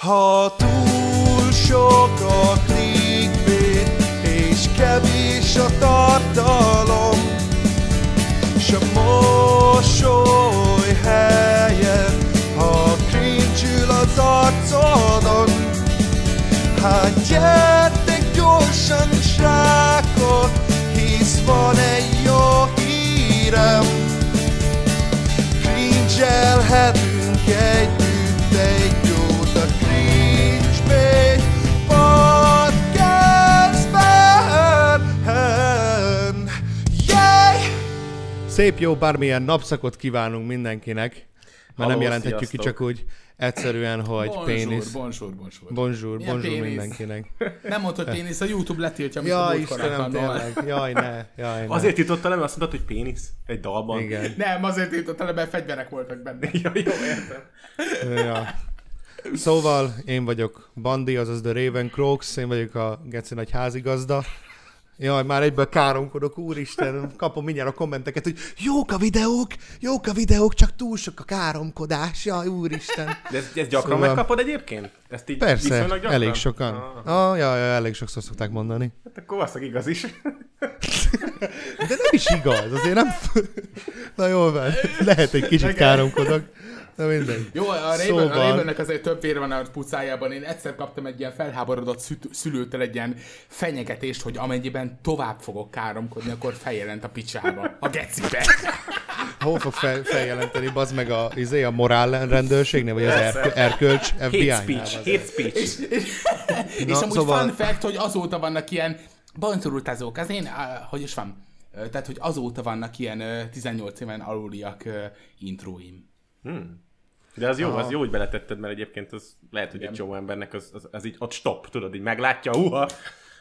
Ha túl sok a clickbait, és kevés a tartalom, s a mosoly helyett, ha cringe az arcodon, hát gyertek gyorsan, srákok, Szép jó bármilyen napszakot kívánunk mindenkinek, mert Halló, nem jelenthetjük ki sziasztok. csak úgy egyszerűen, hogy Bonjour, pénisz. bonjour, bonjour. Bonjour, Milyen bonjour pénisz? mindenkinek. Nem mondod pénisz, a YouTube letiltja, amit a Ja, múltkor Istenem, tényleg. Jaj, ne, jaj, ne. Azért jutotta le, mert azt mondtad, hogy pénisz egy dalban. Igen. Nem, azért tiltott el, mert fegyverek voltak benne. ja, jó, értem. Ja. Szóval én vagyok Bandi, azaz The Raven Croaks, én vagyok a Geci nagy házigazda. Jaj, már egyből káromkodok, úristen, kapom mindjárt a kommenteket, hogy jók a videók, jók a videók, csak túl sok a káromkodás, jaj, úristen. De ezt, ezt gyakran Szóval- megkapod egyébként? Ezt így Persze, gyakran? elég sokan. Ah, Ah, ja, ja, elég sokszor szokták mondani. hát akkor valószínűleg igaz is. De nem is igaz, azért nem... Na jól van, lehet egy kicsit káromkodok, de mindegy. Jó, a Raven, Szóval- a Ravennek azért több vér van a pucájában. Én egyszer kaptam egy ilyen felháborodott szü- szülőtől egy ilyen fenyegetést, hogy amennyiben tovább fogok káromkodni, akkor feljelent a picsába, a gecibe. Hol fog fel, feljelenteni, bazd meg a, izé, a morál rendőrségnél, vagy az erk- erkölcs FBI-nál? Hate speech, hate speech. és, és, és Na, amúgy szóval- fun fact, hogy azóta vannak ilyen boncorultázók, az én, hogy is van, tehát, hogy azóta vannak ilyen ö, 18 éven aluliak ö, intróim. De az jó, Aha. az jó, hogy beletetted, mert egyébként az lehet, hogy egy csomó embernek az, az, az így ott stop, tudod, így meglátja, uha,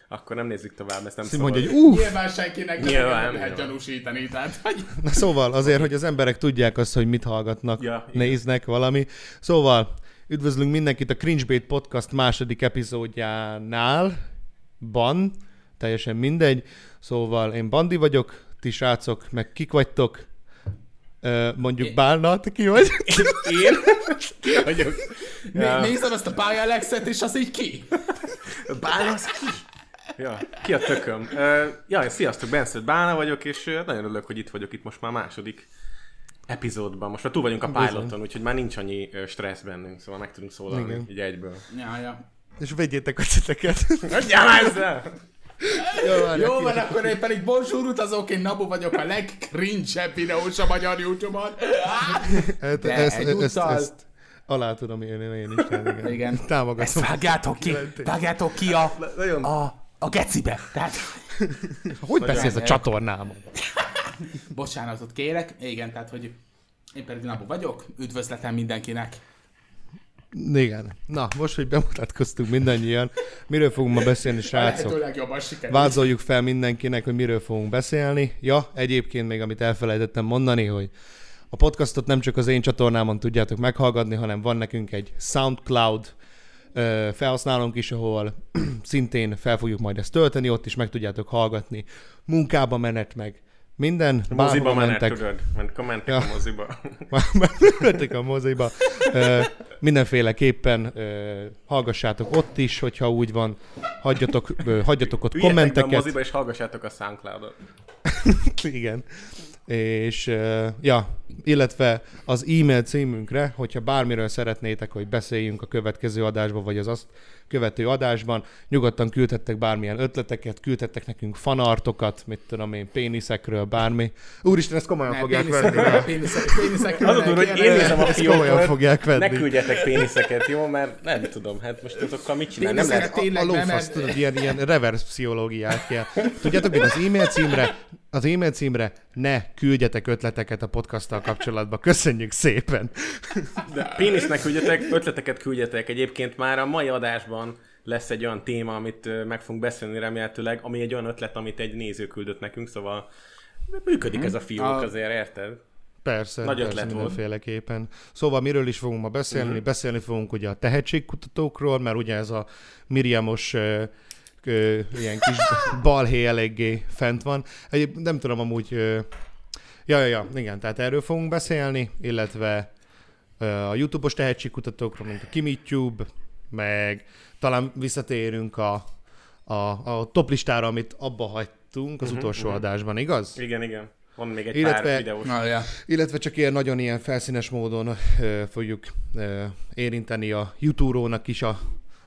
akkor nem nézzük tovább, ezt nem szabad. mondja, hogy uff, Nyilván senkinek nem Nyilván, lehet nyilván. gyanúsítani, tehát, hogy Na szóval azért, hogy az emberek tudják azt, hogy mit hallgatnak, Ja, igen. néznek valami. Szóval üdvözlünk mindenkit a Cringebait Podcast második epizódjánál. Ban, teljesen mindegy. Szóval én Bandi vagyok, ti srácok, meg kik vagytok? Mondjuk Bálna, te ki vagy? Én? Ki vagyok? ja. nézem ezt a pályalexet, és az így ki. Bálna az ki? Ja, ki a tököm? Ja, sziasztok, Benszert Bálna vagyok, és nagyon örülök, hogy itt vagyok itt most már második epizódban. Most már túl vagyunk a piloton, úgyhogy már nincs annyi stressz bennünk, szóval meg tudunk szólalni Igen. így egyből. Ja, ja. És vegyétek a ceteket. Már ezzel! Jó, várjál, Jó van, akkor én pedig bonjour utazók, én Nabu vagyok a legcringe videós a magyar Youtube-on. Hát, ezt, ezt, egyúttal- ezt, alá tudom én, én is. Igen. Igen. Ezt Támogatom. vágjátok ki, vágjátok ki a, a, a gecibe. Tehát, Hogy beszélsz a csatornámon? bocsánatot kérek. Igen, tehát, hogy én pedig Nabu vagyok. Üdvözletem mindenkinek. Igen. Na, most, hogy bemutatkoztunk mindannyian, miről fogunk ma beszélni, srácok? Vázoljuk fel mindenkinek, hogy miről fogunk beszélni. Ja, egyébként még amit elfelejtettem mondani, hogy a podcastot nem csak az én csatornámon tudjátok meghallgatni, hanem van nekünk egy SoundCloud felhasználónk is, ahol szintén fel fogjuk majd ezt tölteni, ott is meg tudjátok hallgatni. Munkába menet meg minden. Moziba menet, tudod? Akkor mentek Ja. a moziba. Mentek a moziba. Ö, mindenféleképpen ö, hallgassátok ott is, hogyha úgy van. Hagyjatok, hagyjatok ott Üljetek be a kommenteket. moziba, és hallgassátok a Soundcloud-ot. Igen. És, ja, illetve az e-mail címünkre, hogyha bármiről szeretnétek, hogy beszéljünk a következő adásban, vagy az azt követő adásban, nyugodtan küldhettek bármilyen ötleteket, küldhettek nekünk fanartokat, mit tudom én, péniszekről, bármi. Úristen, ezt komolyan Ne, fogják péniszek- venni. péniszek- péniszekről Az a ne durva, hogy én nézem a fiókot, fogják venni. ne küldjetek péniszeket, jó? Mert nem tudom, hát most azokkal mit csinálni? Nem lehet... a nem, lófasz, tudod, ilyen, ilyen reverse pszichológiát kell. Tudjátok, hogy az e-mail címre, az e-mail címre ne küldjetek ötleteket a podcasttal kapcsolatban. Köszönjük szépen! De pénisznek küldjetek, ötleteket küldjetek. Egyébként már a mai adásban lesz egy olyan téma, amit meg fogunk beszélni remélhetőleg, ami egy olyan ötlet, amit egy néző küldött nekünk, szóval működik ez a fiók A- azért, érted? Persze, Nagy persze ötlet volt. mindenféleképpen. Szóval miről is fogunk ma beszélni? Uh-huh. Beszélni fogunk ugye a tehetségkutatókról, mert ugye ez a Miriamos ö, ö, ilyen kis balhé eléggé fent van. Egyéb, nem tudom amúgy... Ö, ja, ja, ja, igen, tehát erről fogunk beszélni, illetve ö, a YouTube-os tehetségkutatókról, mint a KimiTube, meg talán visszatérünk a, a, a top listára, amit abba hagytunk az uh-huh, utolsó uh-huh. adásban, igaz? Igen, igen. Van még egy Illetve- pár videós. Na. Illetve csak ilyen nagyon ilyen felszínes módon ö, fogjuk ö, érinteni a Jutúrónak is a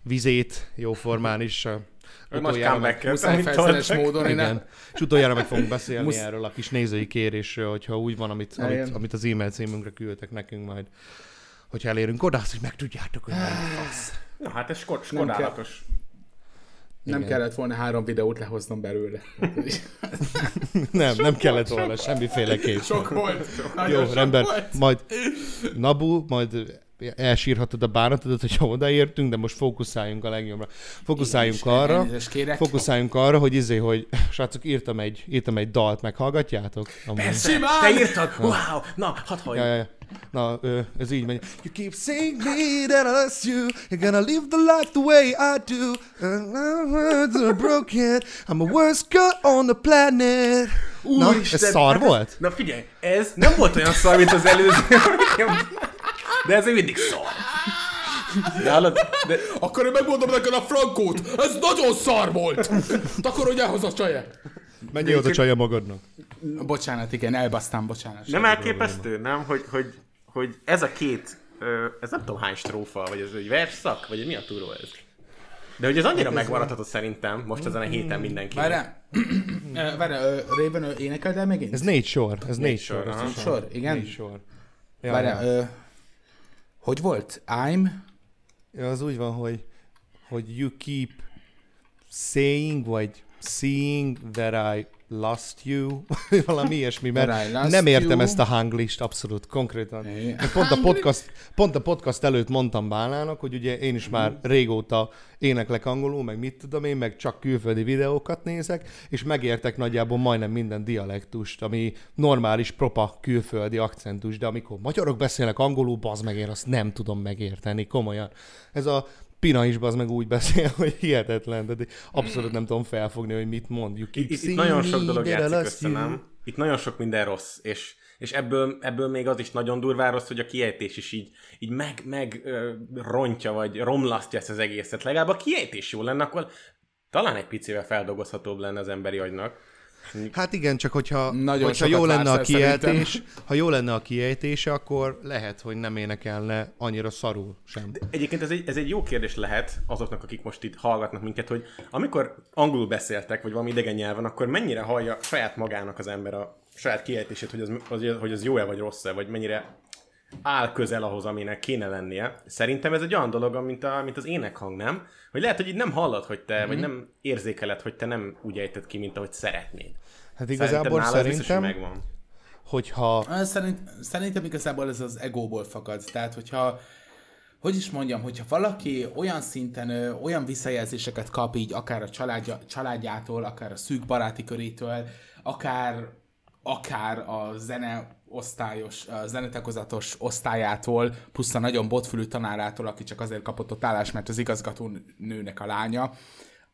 vizét, jóformán is. Ö, utoljára meg- Muszáj felszínes módon, én. Igen. És utoljára meg fogunk beszélni Musz- erről a kis nézői kérésről, hogyha úgy van, amit, amit, amit az e-mail címünkre küldtek nekünk majd, hogyha elérünk oda, azt, hogy megtudjátok, hogy fasz. Na hát ez skod, Nem kell. skodálatos. Nem Igen. kellett volna három videót lehoznom belőle. Nem, nem kellett volna semmiféleképp. Sok volt. Jó, sok rendben. volt. Majd Nabu, majd elsírhatod a bánatodat, hogyha odaértünk, de most fókuszáljunk a legjobbra. Fókuszáljunk Igen, arra, fókuszáljunk arra, hogy izé, hogy srácok, írtam egy, írtam egy dalt, meghallgatjátok? Amúgy. Simán! Te írtad? Wow! Na, hadd Ja, halljuk. ja, ja. Na, ö, ez így megy. You keep saying me that I lost you. You're gonna live the life the way I do. And my words are broken. I'm a worst girl on the planet. Na, Úristen, ez szar hát volt? Na figyelj, ez nem volt olyan szar, mint az előző. De ez még mindig szar. De hallod, de Akkor én megmondom neked a frankót. Ez nagyon szar volt. Takarodj el hozzá, csaje. Menjél oda csaja magadnak. Bocsánat, igen, elbasztám, bocsánat. nem elképesztő, nem? Hogy, hogy, hogy ez a két, ez nem tudom hány strófa, vagy ez egy versszak, vagy mi a túró ez? De hogy ez annyira megmaradhatott szerintem most ezen a héten mindenki. Várjál, várjál, Raven, énekeld el megint? Ez négy sor, ez négy, sor, sor. a Sor, igen. Négy sor. Ja, Várjál, hogy volt? I'm... ja, az úgy van, hogy, hogy you keep saying, vagy seeing that I lost you, valami ilyesmi, mert nem értem you. ezt a hanglist abszolút, konkrétan. Mert Pont a, podcast, pont a podcast előtt mondtam Bálának, hogy ugye én is már régóta éneklek angolul, meg mit tudom én, meg csak külföldi videókat nézek, és megértek nagyjából majdnem minden dialektust, ami normális propa külföldi akcentus, de amikor magyarok beszélnek angolul, bazd meg, én azt nem tudom megérteni, komolyan. Ez a Pina is bazd meg úgy beszél, hogy hihetetlen, de abszolút nem tudom felfogni, hogy mit mond. You keep Itt, itt nagyon sok dolog játszik össze, you. nem? Itt nagyon sok minden rossz, és, és ebből, ebből még az is nagyon durván rossz, hogy a kiejtés is így, így meg, meg ö, rontja, vagy romlasztja ezt az egészet. Legalább a kiejtés jó lenne, akkor talán egy picivel feldolgozhatóbb lenne az emberi agynak. Hát igen, csak hogyha, Nagyon hogyha jó lenne a kiejtés, ha jó lenne a kiejtése, akkor lehet, hogy nem énekelne annyira szarul sem. Egyébként ez egy, ez egy jó kérdés lehet azoknak, akik most itt hallgatnak minket, hogy amikor angolul beszéltek, vagy valami idegen nyelven, akkor mennyire hallja saját magának az ember a saját kiejtését, hogy az, az, hogy az jó-e vagy rossz-e, vagy mennyire áll közel ahhoz, aminek kéne lennie. Szerintem ez egy olyan dolog, mint, a, mint az énekhang, nem? Hogy lehet, hogy így nem hallod, hogy te, mm-hmm. vagy nem érzékeled, hogy te nem úgy ejted ki, mint ahogy szeretnéd. Hát igazából nálad ez biztos, hogy szerintem, megvan. hogyha Szerint, szerintem igazából ez az egóból fakad. Tehát, hogyha hogy is mondjam, hogyha valaki olyan szinten ö, olyan visszajelzéseket kap így, akár a családja, családjától, akár a szűk baráti körétől, akár, akár a zene osztályos, a zenetagozatos osztályától, plusz a nagyon botfülű tanárától, aki csak azért kapott ott állást, mert az igazgató nőnek a lánya,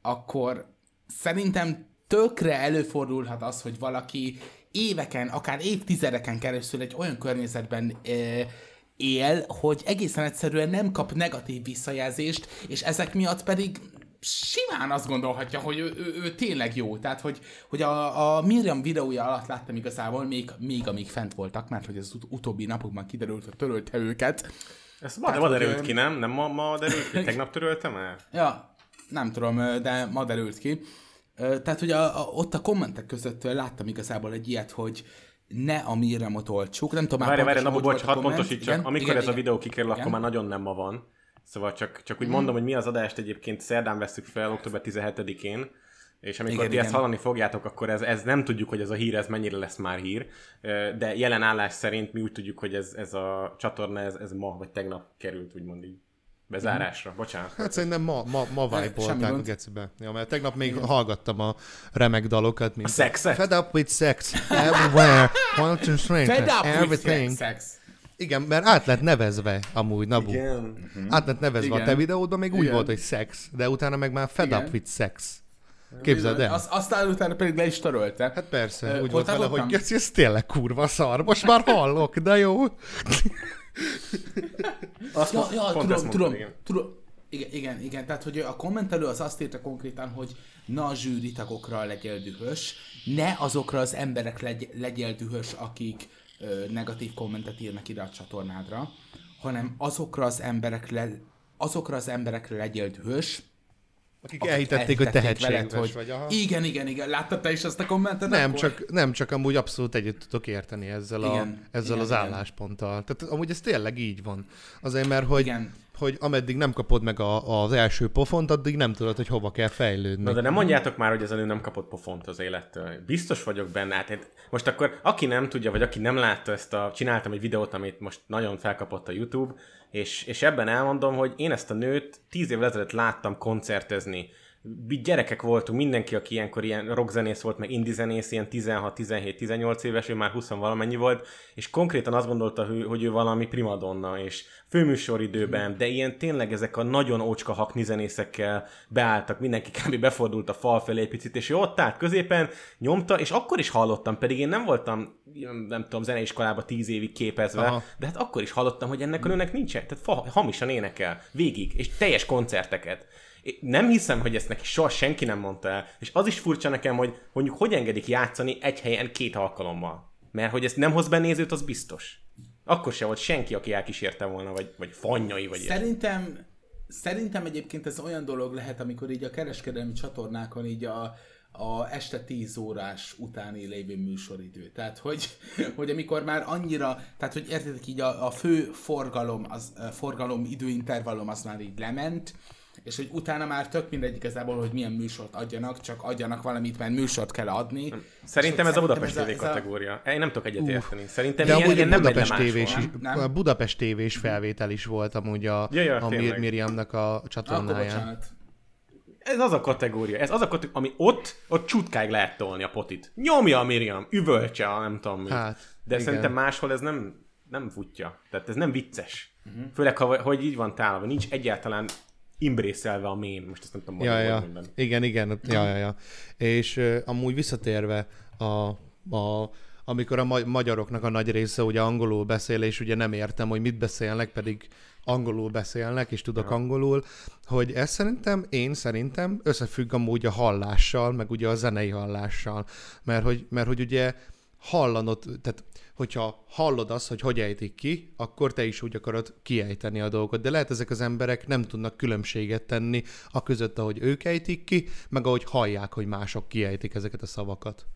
akkor szerintem tökre előfordulhat az, hogy valaki éveken, akár évtizedeken keresztül egy olyan környezetben ö, él, hogy egészen egyszerűen nem kap negatív visszajelzést, és ezek miatt pedig simán azt gondolhatja, hogy ő, ő, ő tényleg jó. Tehát, hogy, hogy a, a Miriam videója alatt láttam igazából, még, még amíg fent voltak, mert hogy az ut- utóbbi napokban kiderült, hogy törölte őket. Ez ma, ma derült ki, nem? Nem ma, ma derült ki? Tegnap töröltem el? Ja, nem tudom, de ma derült ki. Tehát, hogy a, a, ott a kommentek között láttam igazából egy ilyet, hogy ne a Miriamot oltsuk. Nem tudom már Várj, várj, hogy bocs, a hadd pontosítsak. Amikor igen, ez a igen. videó kikerül, akkor már nagyon nem ma van. Szóval csak, csak úgy mondom, hogy mi az adást egyébként szerdán veszük fel, október 17-én, és amikor Igen, ti ezt igen. hallani fogjátok, akkor ez, ez nem tudjuk, hogy ez a hír, ez mennyire lesz már hír, de jelen állás szerint mi úgy tudjuk, hogy ez, ez a csatorna, ez, ez ma vagy tegnap került, úgymond így bezárásra. Bocsánat. Hát szerintem ma, ma, ma semmi vibe-olták a gecibe. Ja, mert tegnap még hallgattam a remek dalokat, mint A szexet? Fed up with sex, everywhere, want to shrink, Fed up with everything. sex. Igen, mert át lett nevezve amúgy, Nabu. Igen. Át lett nevezve Igen. a te videódban, még úgy Igen. volt, hogy szex, de utána meg már fed Igen. up with sex. Képzeld el. Az, aztán utána pedig le is törölte. Hát persze, Ö, úgy volt vele, hogy geci, ez tényleg kurva szar. Most már hallok, de jó. Azt Ja, ja, pont tudom, ezt mondtad, tudom, igen. tudom, Igen, igen, igen, tehát hogy a kommentelő az azt írta konkrétan, hogy na a zsűri tagokra legyél dühös, ne azokra az emberek legy, legyél dühös, akik ö, negatív kommentet írnak ide a csatornádra, hanem azokra az emberekre, azokra az emberekre legyél dühös, Akik, akik elhitették, hogy tehetséges hogy... vagy. Aha. Igen, igen, igen. Láttad te is azt a kommentet? Nem akkor? csak, nem, csak amúgy abszolút együtt tudok érteni ezzel, a, Igen, ezzel igen, az igen. állásponttal. Tehát amúgy ez tényleg így van. Azért, mert hogy, Igen. Hogy ameddig nem kapod meg a, az első pofont, addig nem tudod, hogy hova kell fejlődni. Na de nem mondjátok már, hogy ez a nő nem kapott pofont az élettől. Biztos vagyok benne. Hát most akkor, aki nem tudja, vagy aki nem látta ezt a... Csináltam egy videót, amit most nagyon felkapott a YouTube, és, és ebben elmondom, hogy én ezt a nőt tíz évvel ezelőtt láttam koncertezni. Gyerekek voltunk, mindenki, aki ilyenkor ilyen rockzenész volt, meg indie zenész, ilyen 16-17-18 éves, ő már 20 valamennyi volt, és konkrétan azt gondolta, hogy- hogy ő valami primadonna, és főműsoridőben, de ilyen tényleg ezek a nagyon ócska hakni zenészekkel beálltak, mindenki kb. befordult a fal felé egy picit, és ő ott állt középen, nyomta, és akkor is hallottam, pedig én nem voltam, nem tudom, zeneiskolában tíz évig képezve. Aha. de hát akkor is hallottam, hogy ennek a nőnek nincsen, tehát fa, hamisan énekel, végig, és teljes koncerteket. Nem hiszem, hogy ezt neki soha senki nem mondta el, és az is furcsa nekem, hogy mondjuk hogy engedik játszani egy helyen két alkalommal. Mert hogy ezt nem hoz be nézőt, az biztos. Akkor se volt senki, aki elkísérte volna, vagy, vagy fanyai, vagy ilyen. Szerintem, szerintem egyébként ez olyan dolog lehet, amikor így a kereskedelmi csatornákon így a, a este 10 órás utáni lévő műsoridő. Tehát, hogy, hogy amikor már annyira, tehát, hogy értitek így a, a fő forgalom, az a forgalom időintervallum az már így lement, és hogy utána már tök mindegy igazából, hogy milyen műsort adjanak, csak adjanak valamit, mert műsort kell adni. Szerintem ez a Budapest TV ez a- kategória. Én nem tudok egyet érteni. Szerintem De ilyen, ilyen nem Budapest tévés is, nem? a Budapest tévés felvétel is volt amúgy a, Ja, ja, a Mir-. Miriamnak a csatornáján. Ez az a kategória, ez az a kategória, ami ott, ott csutkáig lehet tolni a potit. Nyomja a Miriam, üvöltse a nem tudom mit. Hát, De igen. szerintem máshol ez nem, nem futja. Tehát ez nem vicces. Uh-huh. Főleg, ha, hogy így van tálva, nincs egyáltalán imbrészelve a mém. Most ezt nem tudom Ja, ja. mondani. Igen, igen, ja, ja, ja. És uh, amúgy visszatérve a, a amikor a ma- magyaroknak a nagy része ugye angolul beszél, és ugye nem értem, hogy mit beszélnek, pedig angolul beszélnek, és tudok angolul, hogy ez szerintem, én szerintem összefügg amúgy a hallással, meg ugye a zenei hallással. Mert hogy, mert hogy ugye hallanod, tehát hogyha hallod azt, hogy hogy ejtik ki, akkor te is úgy akarod kiejteni a dolgot. De lehet ezek az emberek nem tudnak különbséget tenni a között, ahogy ők ejtik ki, meg ahogy hallják, hogy mások kiejtik ezeket a szavakat.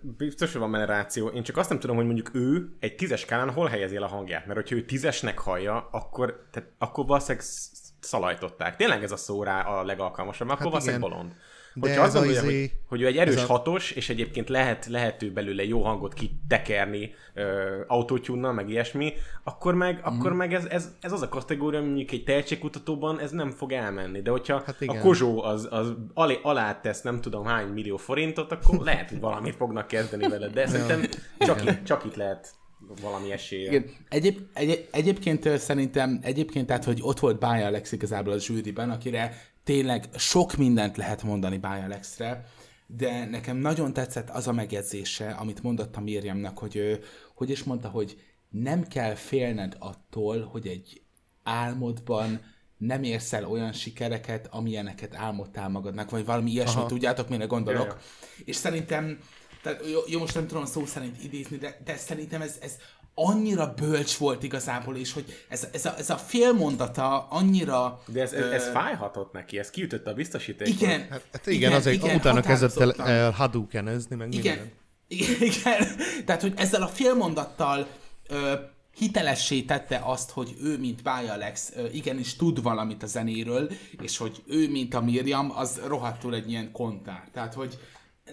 Biztos, hogy van benne ráció. Én csak azt nem tudom, hogy mondjuk ő egy tízes skálán hol helyezi el a hangját. Mert hogyha ő tízesnek hallja, akkor, tehát, akkor valószínűleg sz- szalajtották. Tényleg ez a szó rá a legalkalmasabb, akkor hát valószínűleg igen. bolond. De Hogyha azt gondolja, izé- hogy, hogy ő egy erős a- hatos, és egyébként lehet, lehető belőle jó hangot kitekerni ö, autótyúnnal, meg ilyesmi, akkor meg, Mhm. akkor meg ez, ez, ez, az a kategória, mondjuk egy tehetségkutatóban ez nem fog elmenni. De hogyha Hát a. Kozsó az, az alé, alá tesz nem tudom hány millió forintot, akkor lehet, hogy valamit fognak kezdeni vele. De szerintem csak, itt, csak itt lehet valami esélye. Igen. Egyéb, egy, egyébként szerintem, egyébként tehát, hogy ott volt Bája Alex igazából a zsűriben, akire tényleg sok mindent lehet mondani Bája Alexre, de nekem nagyon tetszett az a megjegyzése, amit mondott a Miriamnak, hogy ő, hogy is mondta, hogy nem kell félned attól, hogy egy álmodban nem érsz el olyan sikereket, amilyeneket álmodtál magadnak, vagy valami ilyesmi, Aha. tudjátok, mire gondolok. Ja, És szerintem, tehát jó, jó, most nem tudom szó szerint idézni, de, de szerintem ez, ez annyira bölcs volt igazából, és hogy ez, ez, a, ez a félmondata annyira... De ez, ez, ez ö, fájhatott neki, ez kiütötte a biztosítékot. Igen, Hát, hát igen, igen, azért igen, utána kezdett el, el hadoukenezni, meg Igen, minden. igen, igen. Tehát, hogy ezzel a félmondattal ö, hitelessé tette azt, hogy ő, mint Bája Alex, ö, igenis tud valamit a zenéről, és hogy ő, mint a Miriam, az rohadtul egy ilyen kontár. Tehát, hogy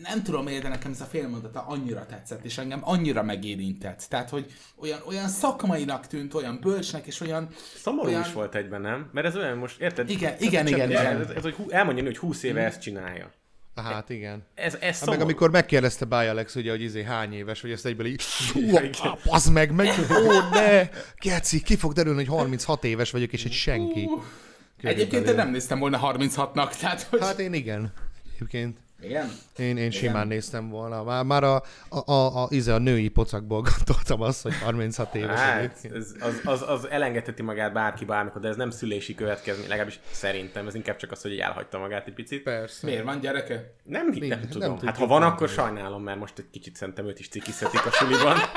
nem tudom miért, de nekem ez a félmondata annyira tetszett, és engem annyira megérintett. Tehát, hogy olyan, olyan szakmainak tűnt, olyan bölcsnek, és olyan... Szomorú olyan... is volt egyben, nem? Mert ez olyan most, érted? Igen, Ez- igen, ez- igen, igen. Ez, ez, hogy elmondja, hogy 20 éve ezt csinálja. Hát igen. Ez, ez Hát meg amikor megkérdezte Báj Alex, ugye, hogy izé hány éves, hogy ezt egyből így, az meg, meg, ó, ne, Geci, ki fog derülni, hogy 36 éves vagyok, és egy senki. Egyébként én nem néztem volna 36-nak, tehát, hogy... Hát én igen, egyébként. Igen? Én, én simán néztem volna. Már, már a, a, a, a, a, a női pocakból gondoltam azt, hogy 36 éves. Hát, ez, az, az, az elengedheti magát bárki bármikor, de ez nem szülési következmény, legalábbis szerintem. Ez inkább csak az, hogy elhagyta magát egy picit. Persze. Miért van gyereke? Nem, nem, nem nem tudom. tudjuk hát ha van, akkor sajnálom, mert most egy kicsit szerintem őt is cikizhetik a suliban.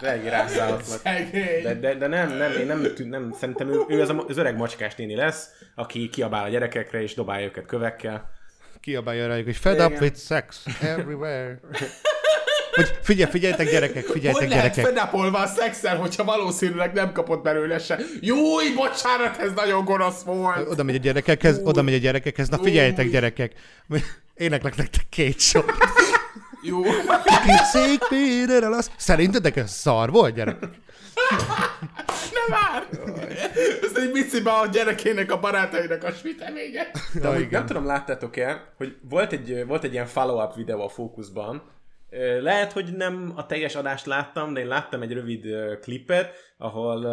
Elég rászállhatnak. Szegény. De, de, de, nem, nem, én nem, nem, szerintem ő, ő az, a, az öreg macskás néni lesz, aki kiabál a gyerekekre és dobálja őket kövekkel. Kiabálja rájuk, hogy fed up with sex everywhere. Hogy figyelj, figyeljetek gyerekek, Hogy figyeljetek lehet gyerekek. fedapolva a szexel, hogyha valószínűleg nem kapott belőle se? Júj, bocsánat, ez nagyon gonosz volt. Oda megy a gyerekekhez, oda megy a gyerekekhez, na figyeljetek gyerekek. Éneklek nektek két sor. Jó. Szék Péter alasz. Szerintetek ez szar volt, gyerek? Nem már! Ez egy bicibe a gyerekének, a barátainak a süteménye. De Ja, nem tudom, láttátok-e, hogy volt egy, volt egy ilyen follow-up videó a Fókuszban. Lehet, hogy nem a teljes adást láttam, de én láttam egy rövid klipet, ahol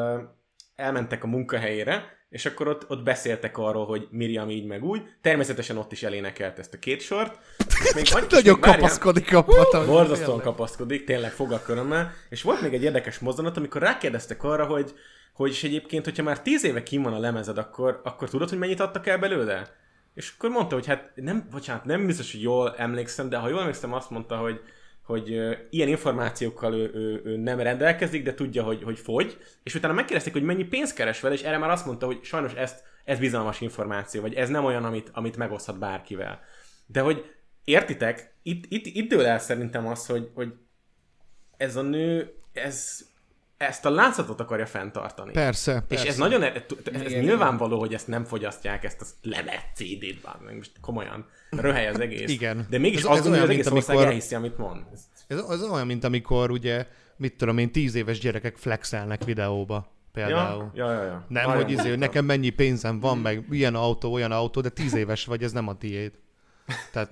elmentek a munkahelyére, és akkor ott, ott beszéltek arról, hogy Miriam így meg úgy. Természetesen ott is elénekelt ezt a két sort. És még, Nagyon még kapaszkodik a patam. Borzasztóan kapaszkodik, tényleg fogakörömmel. És volt még egy érdekes mozzanat, amikor rákérdeztek arra, hogy, hogy és egyébként, hogyha már tíz éve kim van a lemezed, akkor, akkor tudod, hogy mennyit adtak el belőle? És akkor mondta, hogy hát nem, bocsánat, nem biztos, hogy jól emlékszem, de ha jól emlékszem, azt mondta, hogy, hogy ilyen információkkal ő, ő, ő, nem rendelkezik, de tudja, hogy, hogy fogy, és utána megkérdezték, hogy mennyi pénzt keres vele, és erre már azt mondta, hogy sajnos ezt, ez bizalmas információ, vagy ez nem olyan, amit, amit megoszthat bárkivel. De hogy értitek, itt, itt, itt dől el szerintem az, hogy, hogy ez a nő, ez, ezt a látszatot akarja fenntartani. Persze, És persze. ez nagyon, ez, ez Igen, nyilvánvaló, hogy ezt nem fogyasztják, ezt a lemez CD-t, meg most komolyan, röhely az egész. Igen. De mégis Ez- ez, azt ez gondolja, hogy olyan, az egész mint ország amikor- elhiszi, amit mond. Ez- Ez, az olyan, mint amikor ugye, mit tudom én, tíz éves gyerekek flexelnek videóba. Például. Ja, ja, ja, ja. Nem, Nagyon hogy izé, nekem mennyi pénzem van, meg ilyen autó, olyan autó, de tíz éves vagy, ez nem a tiéd. Tehát,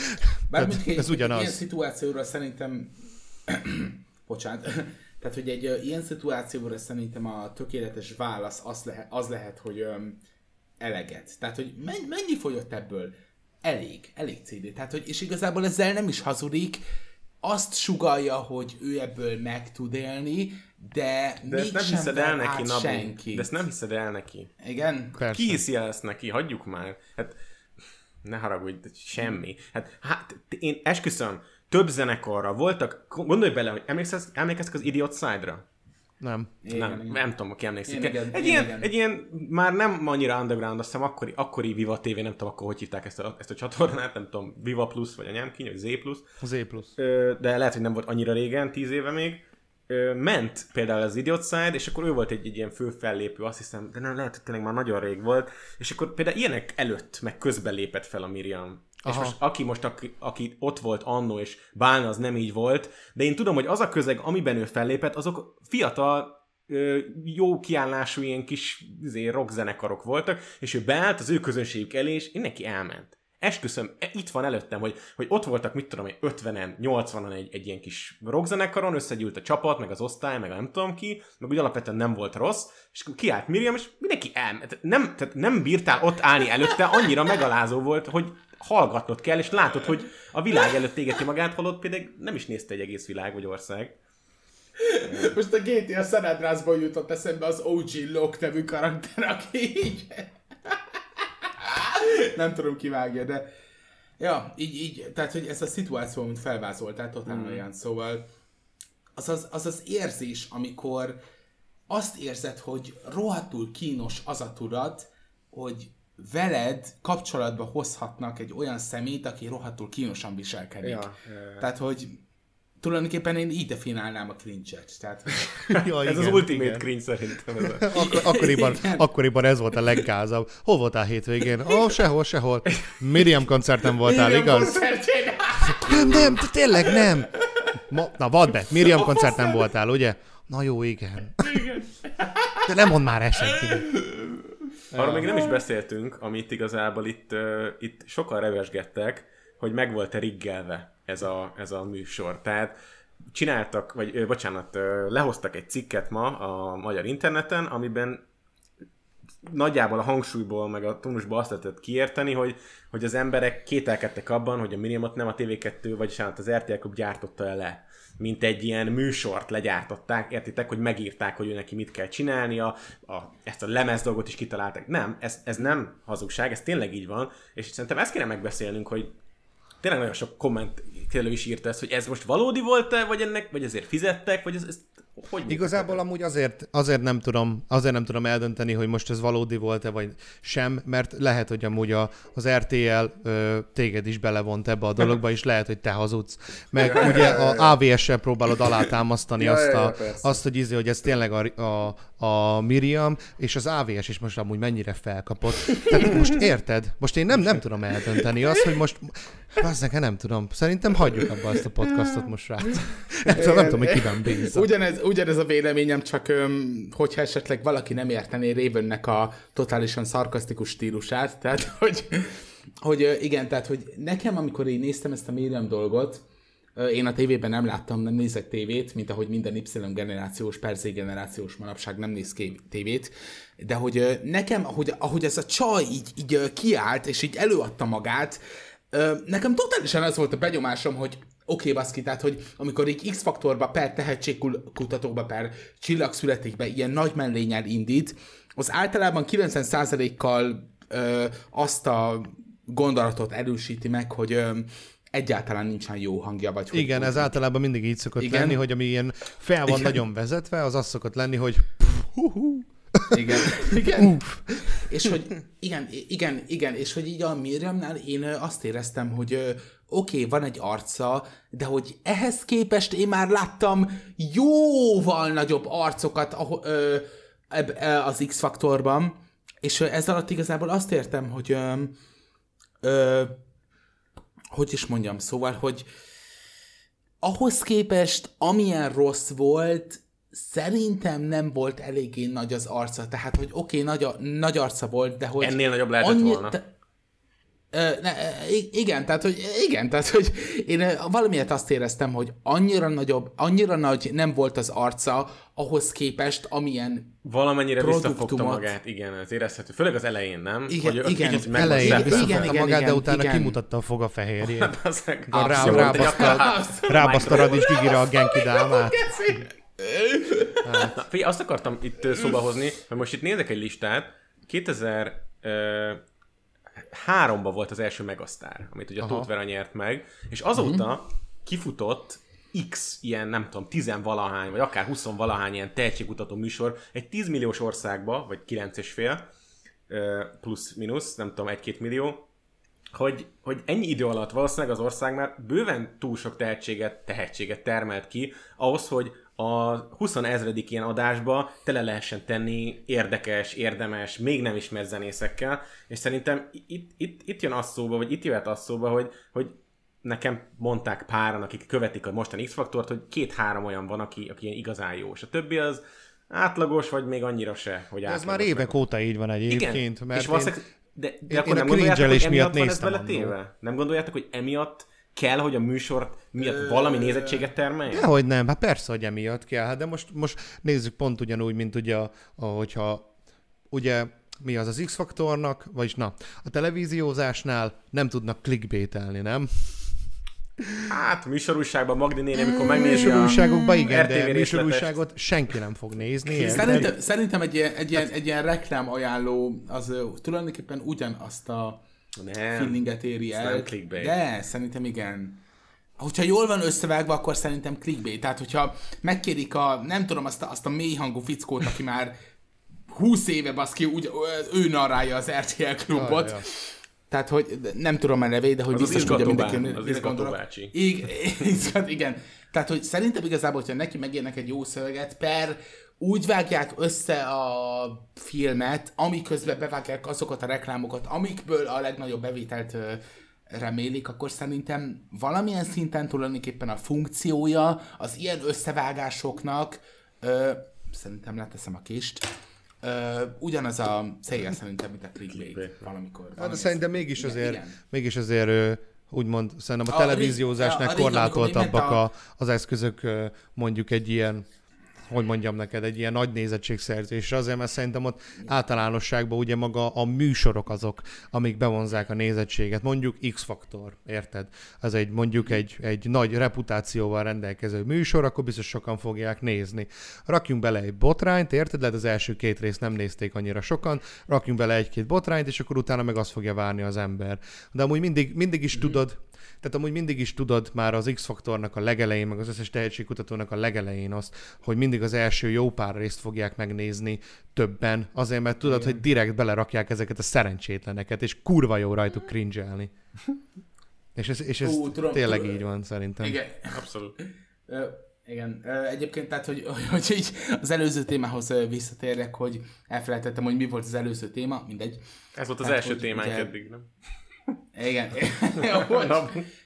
Bár Tehát ez ez ugyanaz. ilyen szituációra szerintem... Bocsánat. Tehát, hogy egy ö, ilyen szituációra szerintem a tökéletes válasz az lehet, az lehet hogy öm, eleget. Tehát, hogy mennyi, mennyi folyott ebből? Elég, elég CD. Tehát, hogy, és igazából ezzel nem is hazudik, azt sugalja, hogy ő ebből meg tud élni, de, De ezt nem hiszed el neki, Nabi. senkit. De ezt nem hiszed el neki. Igen? persze. Ki hiszi el ezt neki? Hagyjuk már. Hát ne haragudj, semmi. Hát, hát én esküszöm, több zenekarra voltak, gondolj bele, hogy emlékszel, emlékeztek az Idiot Side-ra? nem. Igen, nem, igen. nem tudom, aki emlékszik. Én igen, egy, én ilyen, igen. egy ilyen, már nem annyira underground, azt hiszem akkori, akkori Viva TV, nem tudom akkor hogy hívták ezt a, ezt a csatornát, nem tudom, Viva Plus, vagy anyám kinyi, vagy Z Plus. Az plusz. Ö, de lehet, hogy nem volt annyira régen, tíz éve még, ment például az Idiot Side, és akkor ő volt egy, egy ilyen fő fellépő, azt hiszem, de nem, lehet, hogy tényleg már nagyon rég volt, és akkor például ilyenek előtt, meg közben lépett fel a Miriam. És Aha. most aki most, aki, aki ott volt annó, és Bálna az nem így volt, de én tudom, hogy az a közeg, amiben ő fellépett, azok fiatal, jó kiállású ilyen kis izé, rockzenekarok voltak, és ő beállt az ő közönségük elé, és neki elment. Esküszöm, e- itt van előttem, hogy, hogy ott voltak, mit tudom én, 50-en, 80-an egy, egy ilyen kis rockzenekaron, összegyűlt a csapat, meg az osztály, meg nem tudom ki, meg úgy alapvetően nem volt rossz, és akkor kiállt Miriam, és mindenki elment. Nem, tehát nem bírtál ott állni előtte, annyira megalázó volt, hogy hallgatnod kell, és látod, hogy a világ előtt égeti magát, holott például nem is nézte egy egész világ vagy ország. Most a GTA San Andreasból jutott eszembe az OG Locke nevű karakter, aki így... Nem tudom kivágja, de... Ja, így, így, tehát, hogy ez a szituáció, amit felvázoltál, totál mm. olyan, szóval az az, az az érzés, amikor azt érzed, hogy rohadtul kínos az a tudat, hogy veled kapcsolatba hozhatnak egy olyan szemét, aki rohadtul kínosan viselkedik. Ja, ja, ja. Tehát, hogy tulajdonképpen én így definiálnám a cringe-et. Tehát, Ja, Ez az igen, ultimate igen. cringe szerintem. Ez a... Akkor, akkoriban, Igen. akkoriban ez volt a leggázabb. Hol voltál hétvégén? Ó, oh, sehol, sehol. Miriam koncerten voltál, Miriam igaz? koncertjén. Nem, nem, tényleg nem. Ma, na, vadd be, Miriam koncerten voltál, ugye? Na jó, igen. De nem mond már senkinek. Arról még nem is beszéltünk, amit igazából itt, itt sokan revesgettek, hogy meg volt-e riggelve ez a, ez a műsor. Tehát csináltak, vagy ö, bocsánat, ö, lehoztak egy cikket ma a magyar interneten, amiben nagyjából a hangsúlyból, meg a tónusból azt lehetett kiérteni, hogy, hogy az emberek kételkedtek abban, hogy a minimumot nem a TV2, vagyis hát az RTL Klub gyártotta el le mint egy ilyen műsort legyártották, értitek, hogy megírták, hogy ő neki mit kell csinálnia, a, ezt a lemez dolgot is kitalálták. Nem, ez, ez nem hazugság, ez tényleg így van, és szerintem ezt kéne megbeszélnünk, hogy tényleg nagyon sok komment is írta ezt, hogy ez most valódi volt-e, vagy ennek, vagy ezért fizettek, vagy ez, ez hogy Igazából ez? amúgy azért, azért, nem tudom, azért nem tudom eldönteni, hogy most ez valódi volt-e, vagy sem, mert lehet, hogy amúgy a, az RTL ö, téged is belevont ebbe a dologba, és lehet, hogy te hazudsz. Meg ugye a AVS-sel próbálod alátámasztani ja, azt, a, ja, azt, hogy izé, hogy ez tényleg a, a, a Miriam, és az AVS is most amúgy mennyire felkapott. Tehát most érted? Most én nem, nem tudom eldönteni azt, hogy most Bazzeg, nem tudom. Szerintem hagyjuk abba azt a podcastot most rá. Nem nem tudom, hogy kiben bízza. Ugyanez, ugyanez a véleményem, csak hogyha esetleg valaki nem értené Ravennek a totálisan szarkasztikus stílusát, tehát hogy, hogy igen, tehát hogy nekem, amikor én néztem ezt a Miriam dolgot, én a tévében nem láttam, nem nézek tévét, mint ahogy minden Y generációs, per generációs manapság nem néz tévét, de hogy nekem, ahogy, ahogy ez a csaj így, így kiállt, és így előadta magát, nekem totálisan az volt a benyomásom, hogy oké, okay, baszki, tehát, hogy amikor így X-faktorba per tehetségkutatóba per csillagszületékbe ilyen nagy mellényel indít, az általában 90%-kal ö, azt a gondolatot erősíti meg, hogy ö, egyáltalán nincsen jó hangja. Vagy Igen, hogy ez úgy. általában mindig így szokott Igen? lenni, hogy ami ilyen fel van Igen. nagyon vezetve, az az szokott lenni, hogy igen. igen. és hogy igen, igen, igen, és hogy így a Miriamnál én azt éreztem, hogy oké, okay, van egy arca, de hogy ehhez képest én már láttam jóval nagyobb arcokat ö, eb, az X-faktorban, és ez alatt igazából azt értem, hogy ö, ö, hogy is mondjam, szóval, hogy ahhoz képest, amilyen rossz volt, szerintem nem volt eléggé nagy az arca. Tehát, hogy oké, okay, nagy, a, nagy arca volt, de hogy... Ennél nagyobb lehetett annyi, volna. Te, ne, igen, tehát hogy igen, tehát hogy én valamiért azt éreztem, hogy annyira nagyobb, annyira nagy nem volt az arca ahhoz képest, amilyen Valamennyire visszafogta magát, igen, ez érezhető. Főleg az elején, nem? Igen, hogy igen, igen, elején igen, igen, igen, magát, de utána igen. kimutatta a foga fehérjét. rábaszta Radis Gigire a Genki dámát. Hát. Figyelj, azt akartam itt szóba hozni, hogy most itt nézek egy listát, 2000 háromba volt az első Megasztár, amit ugye a Tóth Vera nyert meg, és azóta uh-huh. kifutott X ilyen, nem tudom, tizenvalahány, vagy akár huszonvalahány ilyen tehetségkutató műsor egy 10 milliós országba, vagy 9 és fél, plusz-minusz, nem tudom, egy-két millió, hogy, hogy ennyi idő alatt valószínűleg az ország már bőven túl sok tehetséget, tehetséget termelt ki, ahhoz, hogy a 20 ezredik ilyen adásba tele lehessen tenni érdekes, érdemes, még nem ismert zenészekkel, és szerintem itt, itt, itt jön az szóba, vagy itt jöhet az szóba, hogy, hogy nekem mondták páran, akik követik a mostani X-faktort, hogy két-három olyan van, aki, aki ilyen igazán jó, és a többi az átlagos, vagy még annyira se, hogy Ez már évek meg. óta így van egyébként. Igen, mert és valószínűleg, de, de én, akkor én nem gondoljátok, hogy emiatt van ez vele téve? Nem gondoljátok, hogy emiatt kell, hogy a műsor miatt valami nézettséget termeljen? Dehogy nem, hát persze, hogy emiatt kell, hát de most, most nézzük pont ugyanúgy, mint ugye, hogyha ugye mi az az X-faktornak, vagyis na, a televíziózásnál nem tudnak clickbaitelni, nem? Hát műsorúságban Magdi néni, amikor megnézi Műsorúságokban igen, de műsorúságot senki nem fog nézni. Szerintem, szerintem egy, ilyen, egy, ilyen, egy ilyen reklám ajánló az tulajdonképpen ugyanazt a nem, feelinget éri el. Nem clickbait. De, szerintem igen. Hogyha jól van összevágva, akkor szerintem clickbait. Tehát, hogyha megkérik a, nem tudom, azt a, azt a mély hangú fickót, aki már 20 éve baszki, úgy, ő narrálja az RTL klubot. Ja, ja. Tehát, hogy nem tudom a nevét, de hogy az biztos tudja mindenki, az izgató bácsi. Igen, igen. Tehát, hogy szerintem igazából, hogyha neki megérnek egy jó szöveget, per úgy vágják össze a filmet, amiközben bevágják azokat a reklámokat, amikből a legnagyobb bevételt remélik, akkor szerintem valamilyen szinten tulajdonképpen a funkciója az ilyen összevágásoknak, ö, szerintem leteszem a kist, ö, ugyanaz a célja szerintem, mint a clickbait valamikor. Hát, de szerintem mégis azért, igen. mégis azért ö, úgymond szerintem a, a televíziózásnál korlátoltabbak a, a, az eszközök mondjuk egy ilyen hogy mondjam neked, egy ilyen nagy nézettségszerzésre, azért, mert szerintem ott általánosságban ugye maga a műsorok azok, amik bevonzák a nézettséget. Mondjuk X-faktor, érted? Ez egy mondjuk egy, egy nagy reputációval rendelkező műsor, akkor biztos sokan fogják nézni. Rakjunk bele egy botrányt, érted? Lehet az első két részt nem nézték annyira sokan, rakjunk bele egy-két botrányt, és akkor utána meg azt fogja várni az ember. De amúgy mindig, mindig is tudod, tehát amúgy mindig is tudod már az X-faktornak a legelején, meg az összes tehetségkutatónak a legelején azt, hogy mindig az első jó pár részt fogják megnézni többen, azért mert tudod, Igen. hogy direkt belerakják ezeket a szerencsétleneket, és kurva jó rajtuk cringe És ez, és ez Ú, tudom, tényleg tudom. így van szerintem. Igen, abszolút. Igen, egyébként tehát, hogy, hogy így az előző témához visszatérjek, hogy elfelejtettem, hogy mi volt az előző téma, mindegy. Ez volt az tehát, első témánk eddig, nem? Igen. jó,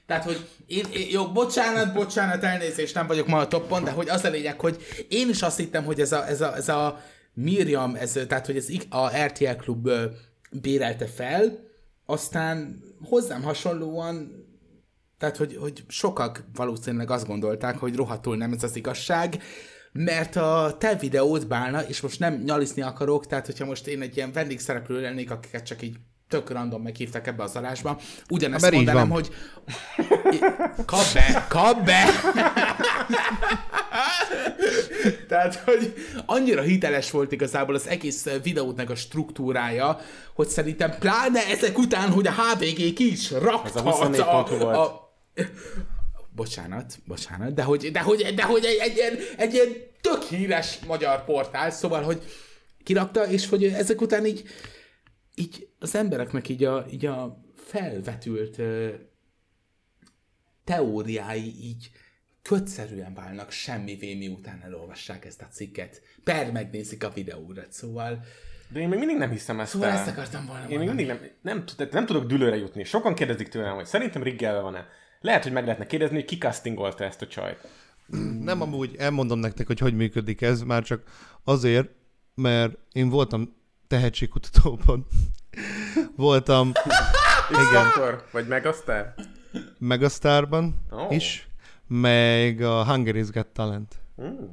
Tehát, hogy én, én, jó, bocsánat, bocsánat, elnézést, nem vagyok ma a toppon, de hogy az a lényeg, hogy én is azt hittem, hogy ez a, ez a, ez a Miriam, ez, tehát, hogy ez a RTL klub bérelte fel, aztán hozzám hasonlóan tehát, hogy, hogy sokak valószínűleg azt gondolták, hogy rohadtul nem ez az igazság, mert a te videót bálna, és most nem nyaliszni akarok, tehát hogyha most én egy ilyen vendégszereplő lennék, akiket csak így tök random meghívtak ebbe az adásba. Ugyanezt mondanám, hogy kap be, kap be! Tehát, hogy annyira hiteles volt igazából az egész videótnak a struktúrája, hogy szerintem pláne ezek után, hogy a HVG ki is rakta Ez a, 24 a, a, a, bocsánat, bocsánat, de hogy, de hogy, de hogy egy, egy, egy, egy ilyen tök híres magyar portál, szóval, hogy kirakta, és hogy ezek után így így az embereknek így a, így a felvetült ö, teóriái így kötszerűen válnak semmivé, miután elolvassák ezt a cikket. Per megnézik a videóra, szóval... De én még mindig nem hiszem ezt Szóval el. ezt akartam volna Én még mindig nem, nem, nem, nem tudok dülőre jutni. Sokan kérdezik tőlem, hogy szerintem riggelve van-e. Lehet, hogy meg lehetne kérdezni, hogy ki castingolta ezt a csajt. Nem amúgy, elmondom nektek, hogy hogy működik ez, már csak azért, mert én voltam tehetségkutatóban. Voltam... igen. Vagy Megastar? Megastarban oh. is, meg a Hungary's Got Talent. Mm.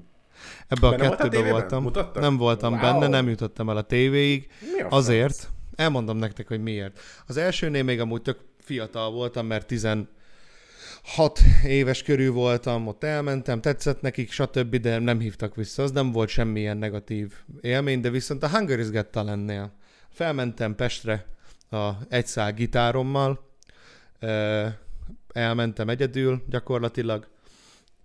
Ebbe a kettőbe voltam. Mutattak? Nem voltam wow. benne, nem jutottam el a tévéig. Azért, franc? elmondom nektek, hogy miért. Az elsőnél még amúgy tök fiatal voltam, mert 16 éves körül voltam, ott elmentem, tetszett nekik, stb., de nem hívtak vissza. Az nem volt semmilyen negatív élmény, de viszont a Hungary's Got Talentnél felmentem Pestre a egy szál gitárommal, elmentem egyedül gyakorlatilag,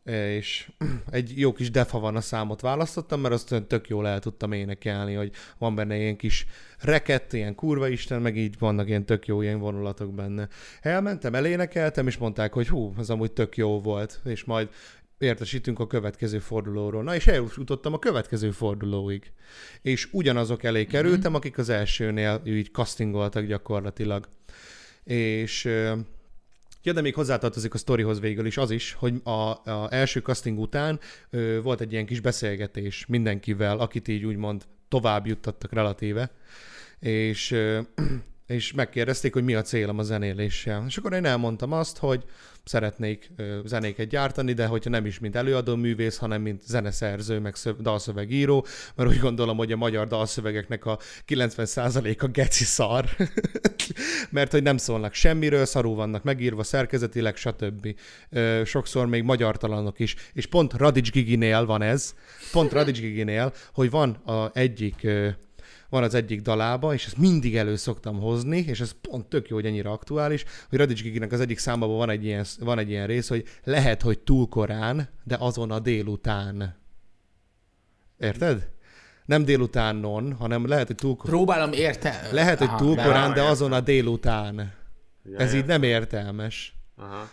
és egy jó kis defa van a számot választottam, mert azt tök jól el tudtam énekelni, hogy van benne ilyen kis rekett, ilyen kurva isten, meg így vannak ilyen tök jó ilyen vonulatok benne. Elmentem, elénekeltem, és mondták, hogy hú, ez amúgy tök jó volt, és majd értesítünk a következő fordulóról. Na és eljutottam a következő fordulóig. És ugyanazok elé mhm. kerültem, akik az elsőnél így castingoltak gyakorlatilag. És Ja, de még hozzátartozik a sztorihoz végül is az is, hogy a, a első casting után ö, volt egy ilyen kis beszélgetés mindenkivel, akit így úgymond tovább juttattak relatíve, és ö, és megkérdezték, hogy mi a célom a zenéléssel. És akkor én elmondtam azt, hogy szeretnék zenéket gyártani, de hogyha nem is mint előadó művész, hanem mint zeneszerző, meg dalszövegíró, mert úgy gondolom, hogy a magyar dalszövegeknek a 90%-a geci szar, mert hogy nem szólnak semmiről, szarú vannak megírva szerkezetileg, stb. Sokszor még magyartalanok is, és pont Radics Giginél van ez, pont Radics Giginél, hogy van a egyik van az egyik dalába, és ezt mindig elő szoktam hozni, és ez pont tök jó, hogy ennyire aktuális, hogy Radics Giginek az egyik számában van egy, ilyen, van egy ilyen rész, hogy lehet, hogy túl korán, de azon a délután. Érted? Nem délutánon, hanem lehet, hogy túl korán. Próbálom érte. Lehet, hogy túl korán, de azon a délután. Ja, Ez így nem értelmes. Aha.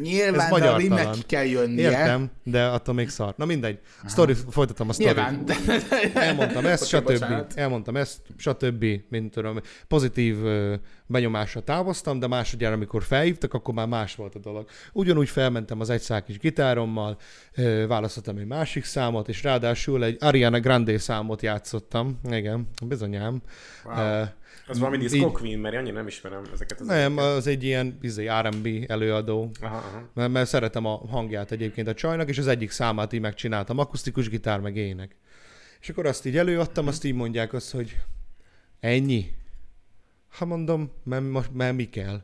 Nyilván, Ez a rimnek ki kell jönnie. Értem, de attól még szar. Na mindegy. Story, folytatom a sztorit. Nyilván. Elmondtam ezt, stb. Elmondtam ezt, stb. Mint tudom, pozitív benyomásra távoztam, de másodjára, amikor felhívtak, akkor már más volt a dolog. Ugyanúgy felmentem az egy kis gitárommal, választottam egy másik számot, és ráadásul egy Ariana Grande számot játszottam. Igen, bizonyám. Wow. Az valami Disco így... Queen, mert annyira nem ismerem ezeket az Nem, ezeket. az egy ilyen izé, R&B előadó. Aha. aha. Mert, mert szeretem a hangját egyébként a csajnak, és az egyik számát így megcsináltam, akusztikus gitár meg ének. És akkor azt így előadtam, azt így mondják azt, hogy ennyi? Ha mondom, mert, mert mi kell?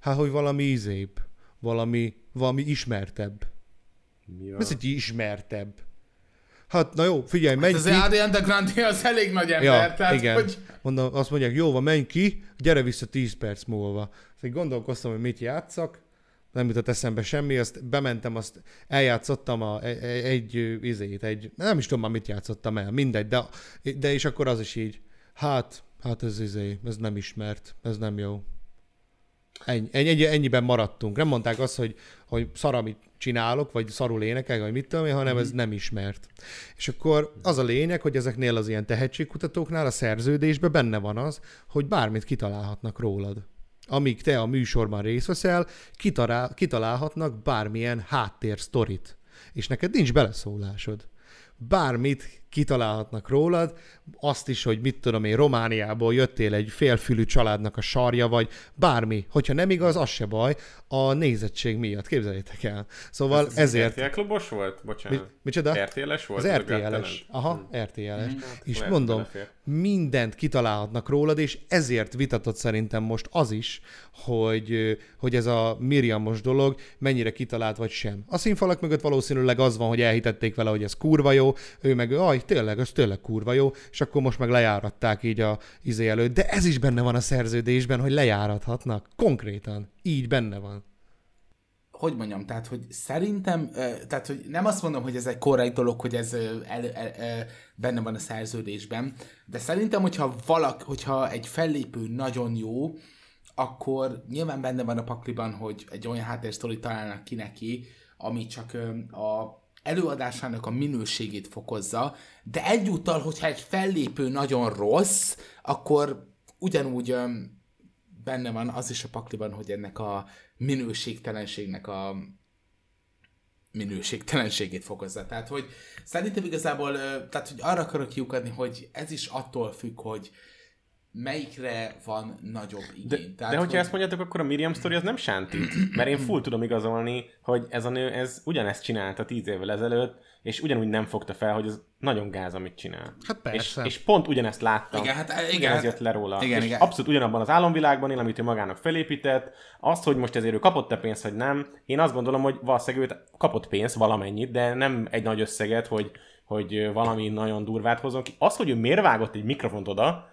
Hát, hogy valami ízébb, valami, valami ismertebb. Mi a... Ez egy ismertebb. Hát, na jó, figyelj, menj hát ki. Az Ariana Grande az elég nagy ember, ja, tehát, igen. Hogy... Mondom, azt mondják, jó van, menj ki, gyere vissza 10 perc múlva. Szóval gondolkoztam, hogy mit játszak, nem jutott eszembe semmi, azt bementem, azt eljátszottam a, egy, egy izét, egy, nem is tudom már mit játszottam el, mindegy, de, de és akkor az is így, hát, hát ez izé, ez nem ismert, ez nem jó. Ennyi, ennyi, ennyiben maradtunk. Nem mondták azt, hogy, hogy szar, amit csinálok, vagy szarul énekel, vagy mit tudom én, hanem mm. ez nem ismert. És akkor az a lényeg, hogy ezeknél az ilyen tehetségkutatóknál a szerződésben benne van az, hogy bármit kitalálhatnak rólad. Amíg te a műsorban részt veszel, kitalál, kitalálhatnak bármilyen háttérsztorit. És neked nincs beleszólásod. Bármit kitalálhatnak rólad, azt is, hogy mit tudom én, Romániából jöttél egy félfülű családnak a sarja, vagy bármi. Hogyha nem igaz, az se baj, a nézettség miatt, képzeljétek el. Szóval ez, ez ezért... RTL klubos volt? Bocsánat. Mi, micsoda? RTL-es volt? Az RTL-es. Aha, hmm. RTL-es. Hmm. És Lehet, mondom, mindent kitalálhatnak rólad, és ezért vitatott szerintem most az is, hogy, hogy ez a Miriamos dolog mennyire kitalált vagy sem. A színfalak mögött valószínűleg az van, hogy elhitették vele, hogy ez kurva jó, ő meg, aj, tényleg, ez tényleg kurva jó, és akkor most meg lejáratták így a izé előtt. De ez is benne van a szerződésben, hogy lejárathatnak. Konkrétan. Így benne van hogy mondjam, tehát, hogy szerintem, tehát, hogy nem azt mondom, hogy ez egy korai dolog, hogy ez el, el, el, benne van a szerződésben, de szerintem, hogyha valak, hogyha egy fellépő nagyon jó, akkor nyilván benne van a pakliban, hogy egy olyan háttérsztori találnak ki neki, ami csak a előadásának a minőségét fokozza, de egyúttal, hogyha egy fellépő nagyon rossz, akkor ugyanúgy benne van az is a pakliban, hogy ennek a minőségtelenségnek a minőségtelenségét fokozza. Tehát, hogy szerintem igazából, tehát, hogy arra akarok kiukadni, hogy ez is attól függ, hogy melyikre van nagyobb igény. De, Tehát, de hogyha hogy... ezt mondjátok, akkor a Miriam story az nem sántít. Mert én full tudom igazolni, hogy ez a nő ez ugyanezt csinálta tíz évvel ezelőtt, és ugyanúgy nem fogta fel, hogy ez nagyon gáz, amit csinál. Hát persze. És, és pont ugyanezt láttam. Igen, hát igen. Ez jött le róla. Igen, és igen. abszolút ugyanabban az álomvilágban él, amit ő magának felépített. Azt, hogy most ezért ő kapott-e pénzt, vagy nem, én azt gondolom, hogy valószínűleg ő kapott pénzt valamennyit, de nem egy nagy összeget, hogy, hogy valami nagyon durvát hozzon ki. Az, hogy ő miért vágott egy mikrofont oda,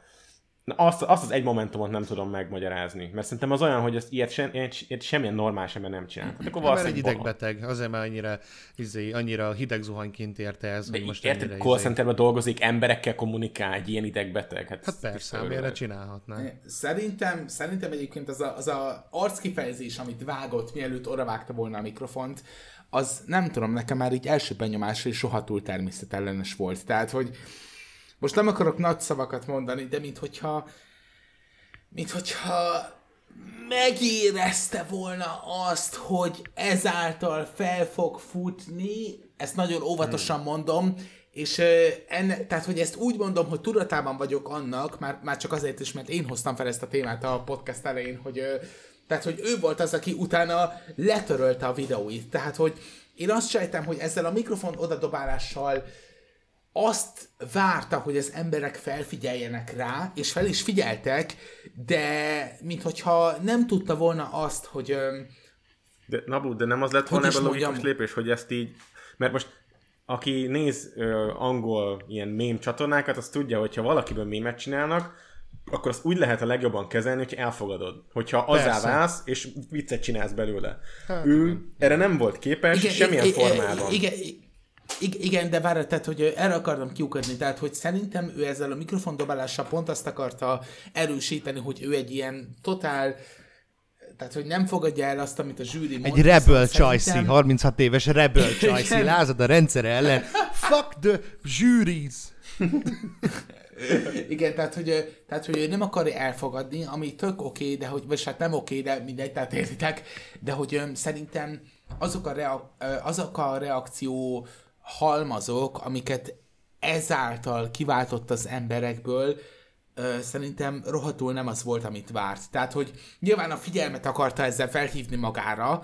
Na azt, azt az egy momentumot nem tudom megmagyarázni, mert szerintem az olyan, hogy ezt ilyet, sem, ilyet semmilyen normális ember nem csinál. Hát akkor mert egy idegbeteg, azért már annyira, izé, annyira hideg zuhanyként érte ez, De hogy most érted, call izé... dolgozik, emberekkel kommunikál egy ilyen idegbeteg. Hát, hát persze, miért csinálhatná. Szerintem, szerintem egyébként az a, az a arckifejezés, amit vágott, mielőtt oda vágta volna a mikrofont, az nem tudom, nekem már így első benyomásra is soha túl természetellenes volt. Tehát, hogy most nem akarok nagy szavakat mondani, de mint hogyha, mint hogyha megérezte volna azt, hogy ezáltal fel fog futni, ezt nagyon óvatosan hmm. mondom, és enne, tehát, hogy ezt úgy mondom, hogy tudatában vagyok annak, már, már csak azért is, mert én hoztam fel ezt a témát a podcast elején, hogy tehát, hogy ő volt az, aki utána letörölte a videóit. Tehát, hogy én azt sejtem, hogy ezzel a mikrofon odadobálással azt várta, hogy az emberek felfigyeljenek rá, és fel is figyeltek, de minthogyha nem tudta volna azt, hogy... De, Nabu, de nem az lett volna ebben a logikus lépés, hogy ezt így... Mert most aki néz ö, angol ilyen mém csatornákat, az tudja, hogyha valakiből mémet csinálnak, akkor azt úgy lehet a legjobban kezelni, hogy elfogadod. Hogyha azzá válsz, és viccet csinálsz belőle. Hát, ő igen. erre nem volt képes igen, semmilyen igen, formában. Igen, igen, de várj, tehát, hogy erre akartam kiukadni, tehát, hogy szerintem ő ezzel a mikrofondobálással pont azt akarta erősíteni, hogy ő egy ilyen totál tehát, hogy nem fogadja el azt, amit a zsűri mond. Egy rebel csajszi, szerintem... 36 éves rebel csajszi, lázad a rendszer ellen. Fuck the juries! Igen, tehát hogy, tehát, hogy ő nem akarja elfogadni, ami tök oké, okay, de hogy, vagy hát nem oké, okay, de mindegy, tehát értitek, de hogy um, szerintem azok a, rea- azok a reakció halmazok, amiket ezáltal kiváltott az emberekből, ö, szerintem rohadtul nem az volt, amit várt. Tehát, hogy nyilván a figyelmet akarta ezzel felhívni magára,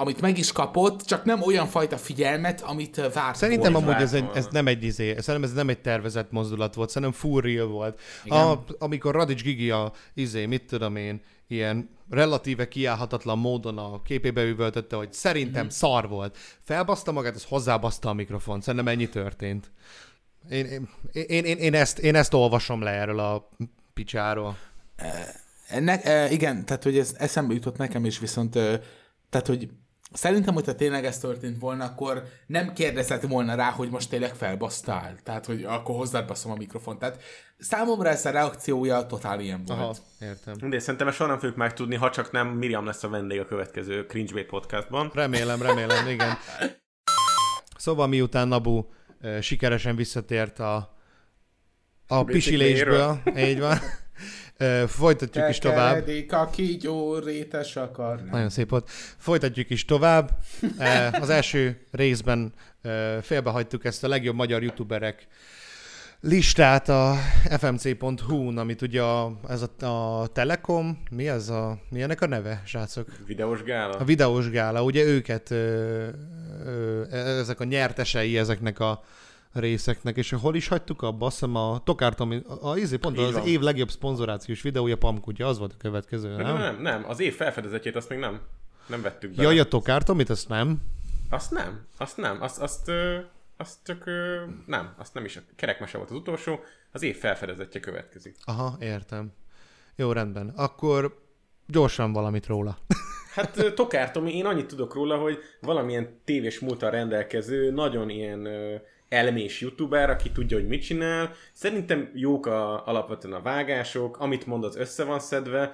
amit meg is kapott, csak nem olyan fajta figyelmet, amit várt Szerintem volna. amúgy ez, egy, ez nem egy izé, szerintem ez nem egy tervezett mozdulat volt, szerintem full real volt. A, amikor Radics Gigi a izé, mit tudom én, ilyen relatíve kiállhatatlan módon a képébe üvöltötte, hogy szerintem mm-hmm. szar volt. Felbaszta magát, ez hozzábaszta a mikrofon. Szerintem ennyi történt. Én, én, én, én, én, ezt, én ezt olvasom le erről a picsáról. Ne, e, igen, tehát hogy ez eszembe jutott nekem is, viszont e, tehát, hogy szerintem, hogyha tényleg ez történt volna, akkor nem kérdezett volna rá, hogy most tényleg felbasztál. Tehát, hogy akkor hozzád baszom a mikrofont. Tehát számomra ez a reakciója totál ilyen volt. Aha, értem. De szerintem ezt soha nem fogjuk megtudni, ha csak nem Miriam lesz a vendég a következő Cringebait podcastban. Remélem, remélem, igen. Szóval miután Nabu ö, sikeresen visszatért a, a pisilésből, így van, folytatjuk is tovább. Tekeredik a kígyó rétes akar. Nagyon szép volt. Folytatjuk is tovább. Az első részben eh, félbehagytuk ezt a legjobb magyar youtuberek listát a fmc.hu-n, amit ugye a, ez a, a Telekom, mi ez a, mi ennek a neve, srácok? Videós gála. A videós gála, ugye őket, ö, ö, ezek a nyertesei ezeknek a részeknek, és hol is hagytuk abba, azt hiszem a Tokártom, a, a, izé, pont az év legjobb szponzorációs videója Pamkutya, az volt a következő, Nem, nem? nem, nem, az év felfedezetjét azt még nem. Nem vettük be. Jaj, a Tokártomit, azt nem. Azt nem, azt nem, azt, azt, ö, azt csak ö, nem, azt nem is. A kerekmese volt az utolsó, az év felfedezetje következik. Aha, értem. Jó, rendben. Akkor gyorsan valamit róla. Hát Tokár Tomi, én annyit tudok róla, hogy valamilyen tévés múltal rendelkező, nagyon ilyen elmés youtuber, aki tudja, hogy mit csinál. Szerintem jók a, alapvetően a vágások, amit mond, az össze van szedve.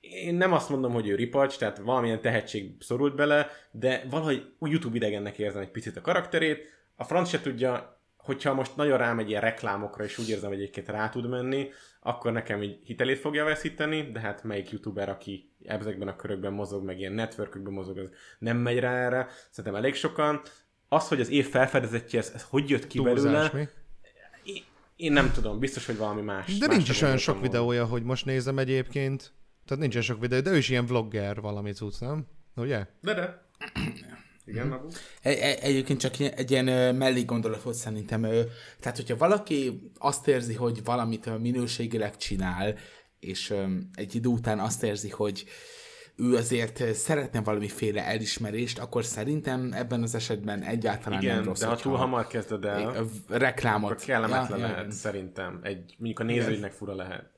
Én nem azt mondom, hogy ő ripacs, tehát valamilyen tehetség szorult bele, de valahogy úgy YouTube idegennek érzem egy picit a karakterét. A franc se tudja, hogyha most nagyon rámegy ilyen reklámokra, és úgy érzem, hogy egyébként rá tud menni, akkor nekem így hitelét fogja veszíteni, de hát melyik youtuber, aki ezekben a körökben mozog, meg ilyen networkökben mozog, az nem megy rá erre. Szerintem elég sokan. Az, hogy az év felfedezetje, ez, ez hogy jött ki belőle, Túlzás, mi? én- én nem tudom, biztos, hogy valami más. De más nincs is olyan sok gondoltam videója, hogy most nézem egyébként. Tehát nincsen sok videó, de ő is ilyen vlogger valami cucc, nem? Ugye? volna. De, de. Igen, Nabu? Egy, egy, egyébként csak egy ilyen ö, mellék gondolat volt szerintem. Tehát, hogyha valaki azt érzi, hogy valamit minőségileg csinál, és egy idő után azt érzi, hogy ő azért ö, szeretne valamiféle elismerést, akkor szerintem ebben az esetben egyáltalán nem Igen, rossz, de ha túl hamar kezded el, ö, reklámot. akkor kellemetlen Ja, ja, lehet, igen. szerintem. Egy, mondjuk a nézőidnek fura lehet.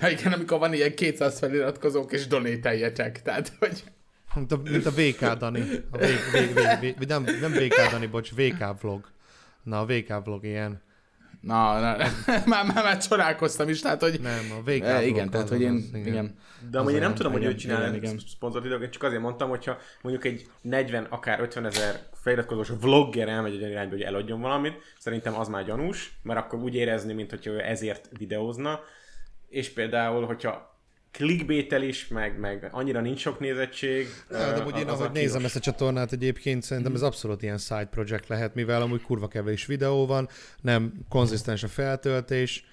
Ja, igen, amikor van ilyen 200 feliratkozók, és donételjetek, tehát, hogy... Mint a, mint a VK Dani. A v, v, v, v, nem, nem VK Dani, bocs, VK vlog. Na, a VK vlog ilyen. Na, na, már, már, már csodálkoztam is, tehát, hogy... Nem, a VK E, vlog. igen, tehát, hogy én, az, igen. De amúgy én nem tudom, hogy igen, ő csinál igen, egy igen. szponzort én csak azért mondtam, hogyha mondjuk egy 40, akár 50 ezer feliratkozós vlogger elmegy egy irányba, hogy eladjon valamit, szerintem az már gyanús, mert akkor úgy érezni, mint hogyha ő ezért videózna, és például, hogyha clickbaitel is, meg, meg annyira nincs sok nézettség. Ja, de amúgy én az ahogy a nézem kínos. ezt a csatornát egyébként, szerintem ez abszolút ilyen side project lehet, mivel amúgy kurva kevés videó van, nem konzisztens a feltöltés,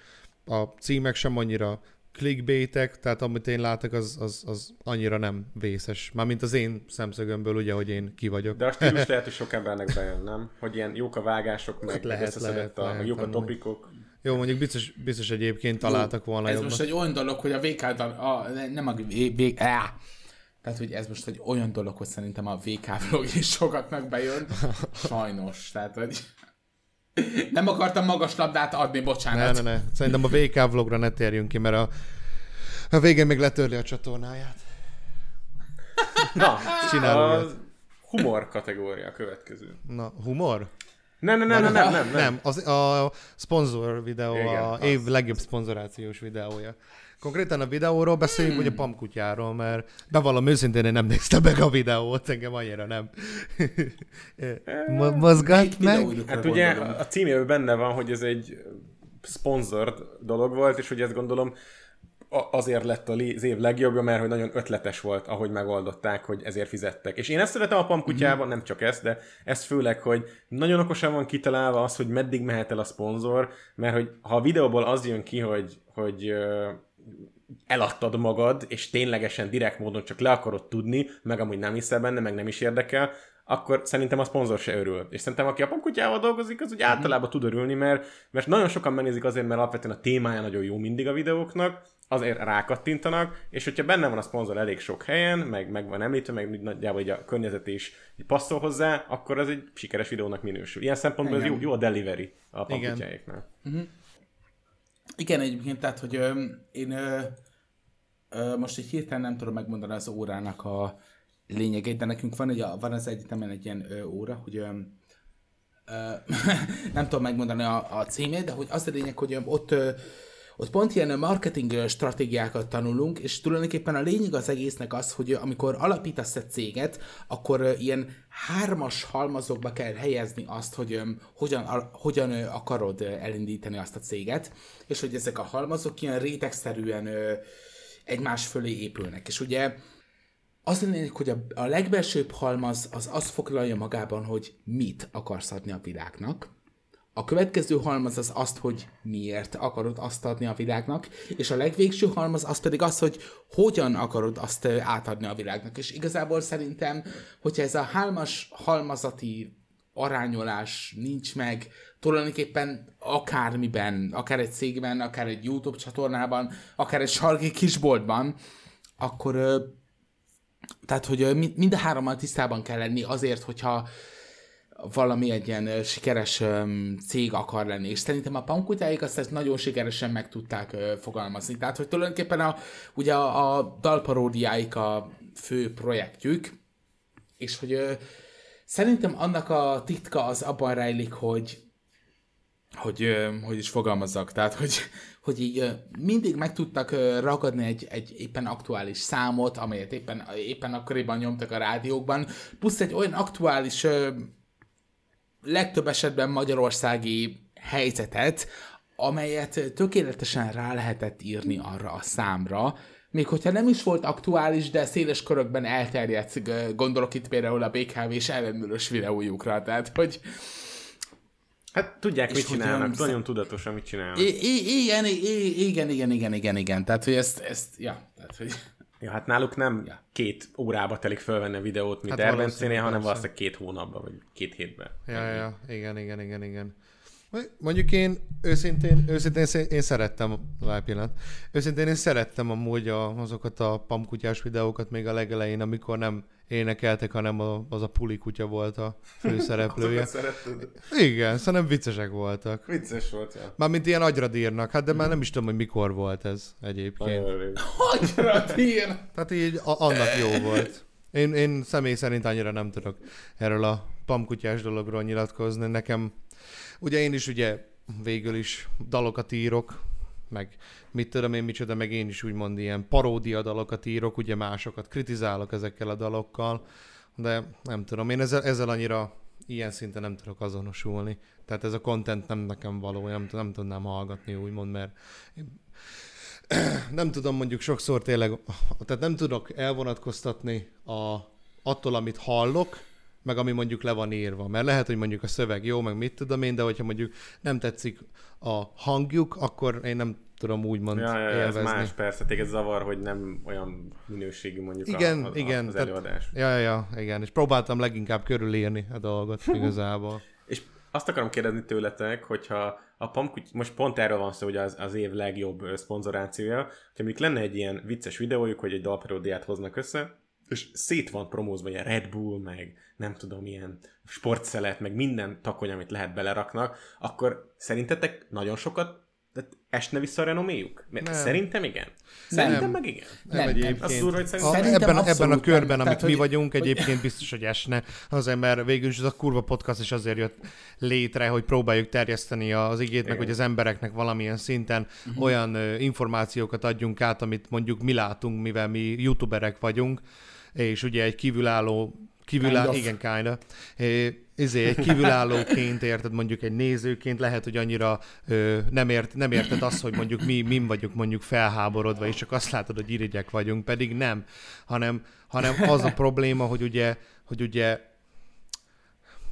a címek sem annyira clickbaitek, tehát amit én látok, az, az, az annyira nem vészes. Mármint az én szemszögömből, ugye, hogy én ki vagyok. De a stílus lehet, hogy sok embernek bejön, nem? Hogy ilyen jók a vágások, meg Hát lehet, lehet, összeszedett lehet, a, jók a amúgy. Jó, mondjuk biztos, biztos egyébként találtak volna Ez jobban. most egy olyan dolog, hogy a VK, a, nem a VK, á, tehát, hogy ez most egy olyan dolog, hogy szerintem a VK vlog is sokaknak bejön. Sajnos. Tehát, hogy nem akartam magas labdát adni, Ne, bocsánat. ne, ne. Szerintem a VK vlogra ne térjünk ki, mert a, a végén még letörli a csatornáját. Na, Csinálom a humor kategória a következő. Na, humor? Nem, nem, nem, nem, nem, nem, nem. Az, a sponsor videó, Igen, a az. év legjobb szponzorációs videója. Konkrétan a videóról beszéljünk, vagy a pamkutyáról, mert bevallom őszintén, én nem néztem meg a videót, engem annyira nem. Mo- Mozgat meg? Hát ugye a címében benne van, hogy ez egy sponsored dolog volt, és ugye ezt gondolom azért lett az év legjobbja, mert hogy nagyon ötletes volt, ahogy megoldották, hogy ezért fizettek. És én ezt szeretem a pamkutyában, nem csak ezt, de ez főleg, hogy nagyon okosan van kitalálva az, hogy meddig mehet el a szponzor, mert hogy ha a videóból az jön ki, hogy, hogy eladtad magad, és ténylegesen direkt módon csak le akarod tudni, meg amúgy nem hiszel benne, meg nem is érdekel, akkor szerintem a szponzor se örül. És szerintem aki a pamkutyával dolgozik, az úgy mm-hmm. általában tud örülni, mert, mert nagyon sokan megnézik azért, mert alapvetően a témája nagyon jó mindig a videóknak, azért rákattintanak, és hogyha benne van a szponzor elég sok helyen, meg, meg van említve, meg nagyjából így a környezet is passzol hozzá, akkor az egy sikeres videónak minősül. Ilyen szempontból ez jó, jó a delivery a pamkutyáiknál. Uh-huh. Igen, egyébként, tehát, hogy ö, én ö, ö, most egy hirtelen nem tudom megmondani az órának a lényegét, de nekünk van, egy, van az egyetemen egy ilyen ö, óra, hogy ö, ö, nem tudom megmondani a, a címét, de hogy az a lényeg, hogy ö, ott ö, ott pont ilyen marketing stratégiákat tanulunk, és tulajdonképpen a lényeg az egésznek az, hogy amikor alapítasz egy céget, akkor ilyen hármas halmazokba kell helyezni azt, hogy hogyan, hogyan akarod elindítani azt a céget, és hogy ezek a halmazok ilyen rétegszerűen egymás fölé épülnek. És ugye az lényeg, hogy a legbelsőbb halmaz az azt foglalja magában, hogy mit akarsz adni a világnak, a következő halmaz az azt, hogy miért akarod azt adni a világnak, és a legvégső halmaz az pedig az, hogy hogyan akarod azt átadni a világnak. És igazából szerintem, hogyha ez a hálmas halmazati arányolás nincs meg, tulajdonképpen akármiben, akár egy cégben, akár egy YouTube csatornában, akár egy sarki kisboltban, akkor tehát, hogy mind a hárommal tisztában kell lenni azért, hogyha valami egy ilyen sikeres cég akar lenni, és szerintem a pankutyáik azt ezt nagyon sikeresen meg tudták fogalmazni. Tehát, hogy tulajdonképpen a, ugye a, a dalparódiáik a fő projektjük, és hogy szerintem annak a titka az abban rejlik, hogy hogy, hogy is fogalmazzak, tehát, hogy, hogy így mindig meg tudtak ragadni egy, egy éppen aktuális számot, amelyet éppen, éppen akkoriban nyomtak a rádiókban, plusz egy olyan aktuális legtöbb esetben magyarországi helyzetet, amelyet tökéletesen rá lehetett írni arra a számra, még hogyha nem is volt aktuális, de széles körökben elterjedt, gondolok itt például a BKV és ellenőrös videójukra, tehát hogy Hát tudják, mit csinálnak, hogy nagyon tudatosan mit csinálnak. Igen, igen, igen, igen, igen, igen, tehát hogy ezt, ezt ja, tehát hogy... Ja, hát náluk nem ja. két órába telik fölvenni a videót, mint hát Erbencénél, hanem valószínűleg két hónapban, vagy két hétben. Ja, ja, igen, igen, igen, igen. Mondjuk én őszintén, őszintén én szerettem, pillanat, őszintén én szerettem amúgy a, azokat a pamkutyás videókat még a legelején, amikor nem énekeltek, hanem a, az a puli kutya volt a főszereplője. Igen, szerintem viccesek voltak. Vicces volt, ja. Mármint ilyen agyrad hát de már nem is tudom, hogy mikor volt ez egyébként. Agyrad ír! Tehát így a, annak jó volt. Én, én személy szerint annyira nem tudok erről a pamkutyás dologról nyilatkozni. Nekem, ugye én is ugye végül is dalokat írok, meg mit tudom én micsoda, meg én is úgymond ilyen paródia dalokat írok, ugye másokat kritizálok ezekkel a dalokkal, de nem tudom, én ezzel, ezzel annyira ilyen szinten nem tudok azonosulni. Tehát ez a content nem nekem való, nem, nem tudnám hallgatni úgymond, mert nem tudom mondjuk sokszor tényleg, tehát nem tudok elvonatkoztatni a, attól, amit hallok, meg ami mondjuk le van írva. Mert lehet, hogy mondjuk a szöveg jó, meg mit tudom én, de hogyha mondjuk nem tetszik a hangjuk, akkor én nem tudom úgymond ja, ja, élvezni. Ez más, persze, téged zavar, hogy nem olyan minőségű mondjuk igen, a, a, igen, az előadás. Tehát, ja, ja, igen, és próbáltam leginkább körülírni a dolgot igazából. és azt akarom kérdezni tőletek, hogyha a Pamkuty, most pont erről van szó, hogy az, az év legjobb szponzorációja, hogyha mondjuk lenne egy ilyen vicces videójuk, hogy egy dalparódiát hoznak össze, és szét van promózva ilyen Red Bull, meg nem tudom, ilyen sportszelet, meg minden takony, amit lehet beleraknak, akkor szerintetek nagyon sokat de esne vissza a renoméjuk? Mert nem. Szerintem igen. Szerintem nem. meg igen. Nem, nem egyébként. Az szúr, hogy szerintem... A, ebben, ebben a körben, nem. amit Tehát, mi hogy... vagyunk, egyébként biztos, hogy esne. Azért, mert végül is ez a kurva podcast is azért jött létre, hogy próbáljuk terjeszteni az igét, igen. meg hogy az embereknek valamilyen szinten uh-huh. olyan uh, információkat adjunk át, amit mondjuk mi látunk, mivel mi youtuberek vagyunk, és ugye egy kívülálló kívülálló, kind of. igen, kinda. Izé, egy kívülállóként érted, mondjuk egy nézőként lehet, hogy annyira ö, nem, ért, nem érted azt, hogy mondjuk mi, mi vagyunk mondjuk felháborodva, és csak azt látod, hogy irigyek vagyunk, pedig nem, hanem, hanem az a probléma, hogy ugye, hogy ugye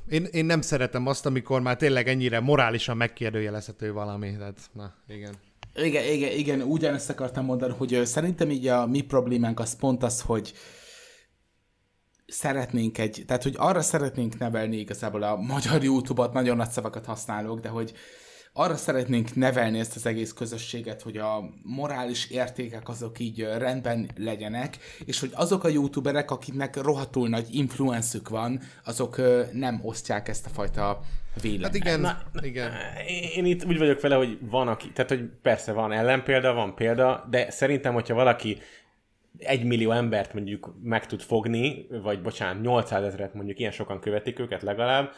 én, én nem szeretem azt, amikor már tényleg ennyire morálisan megkérdőjelezhető valami. Tehát, na, igen. Igen, igen, igen, ugyanezt akartam mondani, hogy szerintem így a mi problémánk az pont az, hogy szeretnénk egy, tehát hogy arra szeretnénk nevelni igazából a magyar YouTube-ot, nagyon nagy szavakat használok, de hogy arra szeretnénk nevelni ezt az egész közösséget, hogy a morális értékek azok így rendben legyenek, és hogy azok a youtuberek, akiknek rohadtul nagy influencük van, azok nem osztják ezt a fajta véleményt. Hát igen, Na, igen. Én itt úgy vagyok vele, hogy van aki, tehát hogy persze van ellenpélda, van példa, de szerintem, hogyha valaki egy millió embert mondjuk meg tud fogni, vagy bocsánat, 800 ezeret mondjuk ilyen sokan követik őket legalább,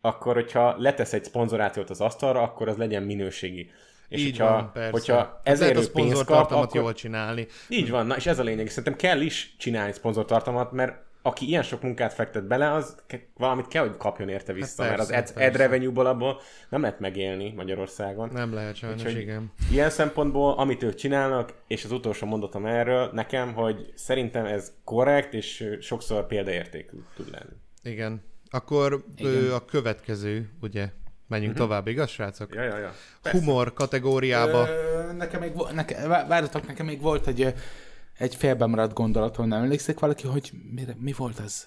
akkor hogyha letesz egy szponzorációt az asztalra, akkor az legyen minőségi. És Így hogyha, van, persze. hogyha Hát ezért ő pénzt kap, akkor... jól csinálni. Így van, na és ez a lényeg. Szerintem kell is csinálni szponzortartalmat, mert aki ilyen sok munkát fektet bele, az ke- valamit kell, hogy kapjon érte vissza, Hát mert az persze, ad, persze. ad revenue-ból abból nem lehet megélni Magyarországon. Nem lehet sajnos, Úgyhogy igen. Ilyen szempontból, amit ők csinálnak, és az utolsó mondatom erről nekem, hogy szerintem ez korrekt, és sokszor példaértékű tud lenni. Igen. Akkor ö, a következő, ugye, menjünk Mhm. tovább, igaz, srácok? Ja, ja, ja. Humor kategóriába. Ö, nekem még, neke, vá- várjatok, nekem még volt egy, egy félbemaradt gondolatom, nem emlékszik valaki, hogy mire, mi volt az?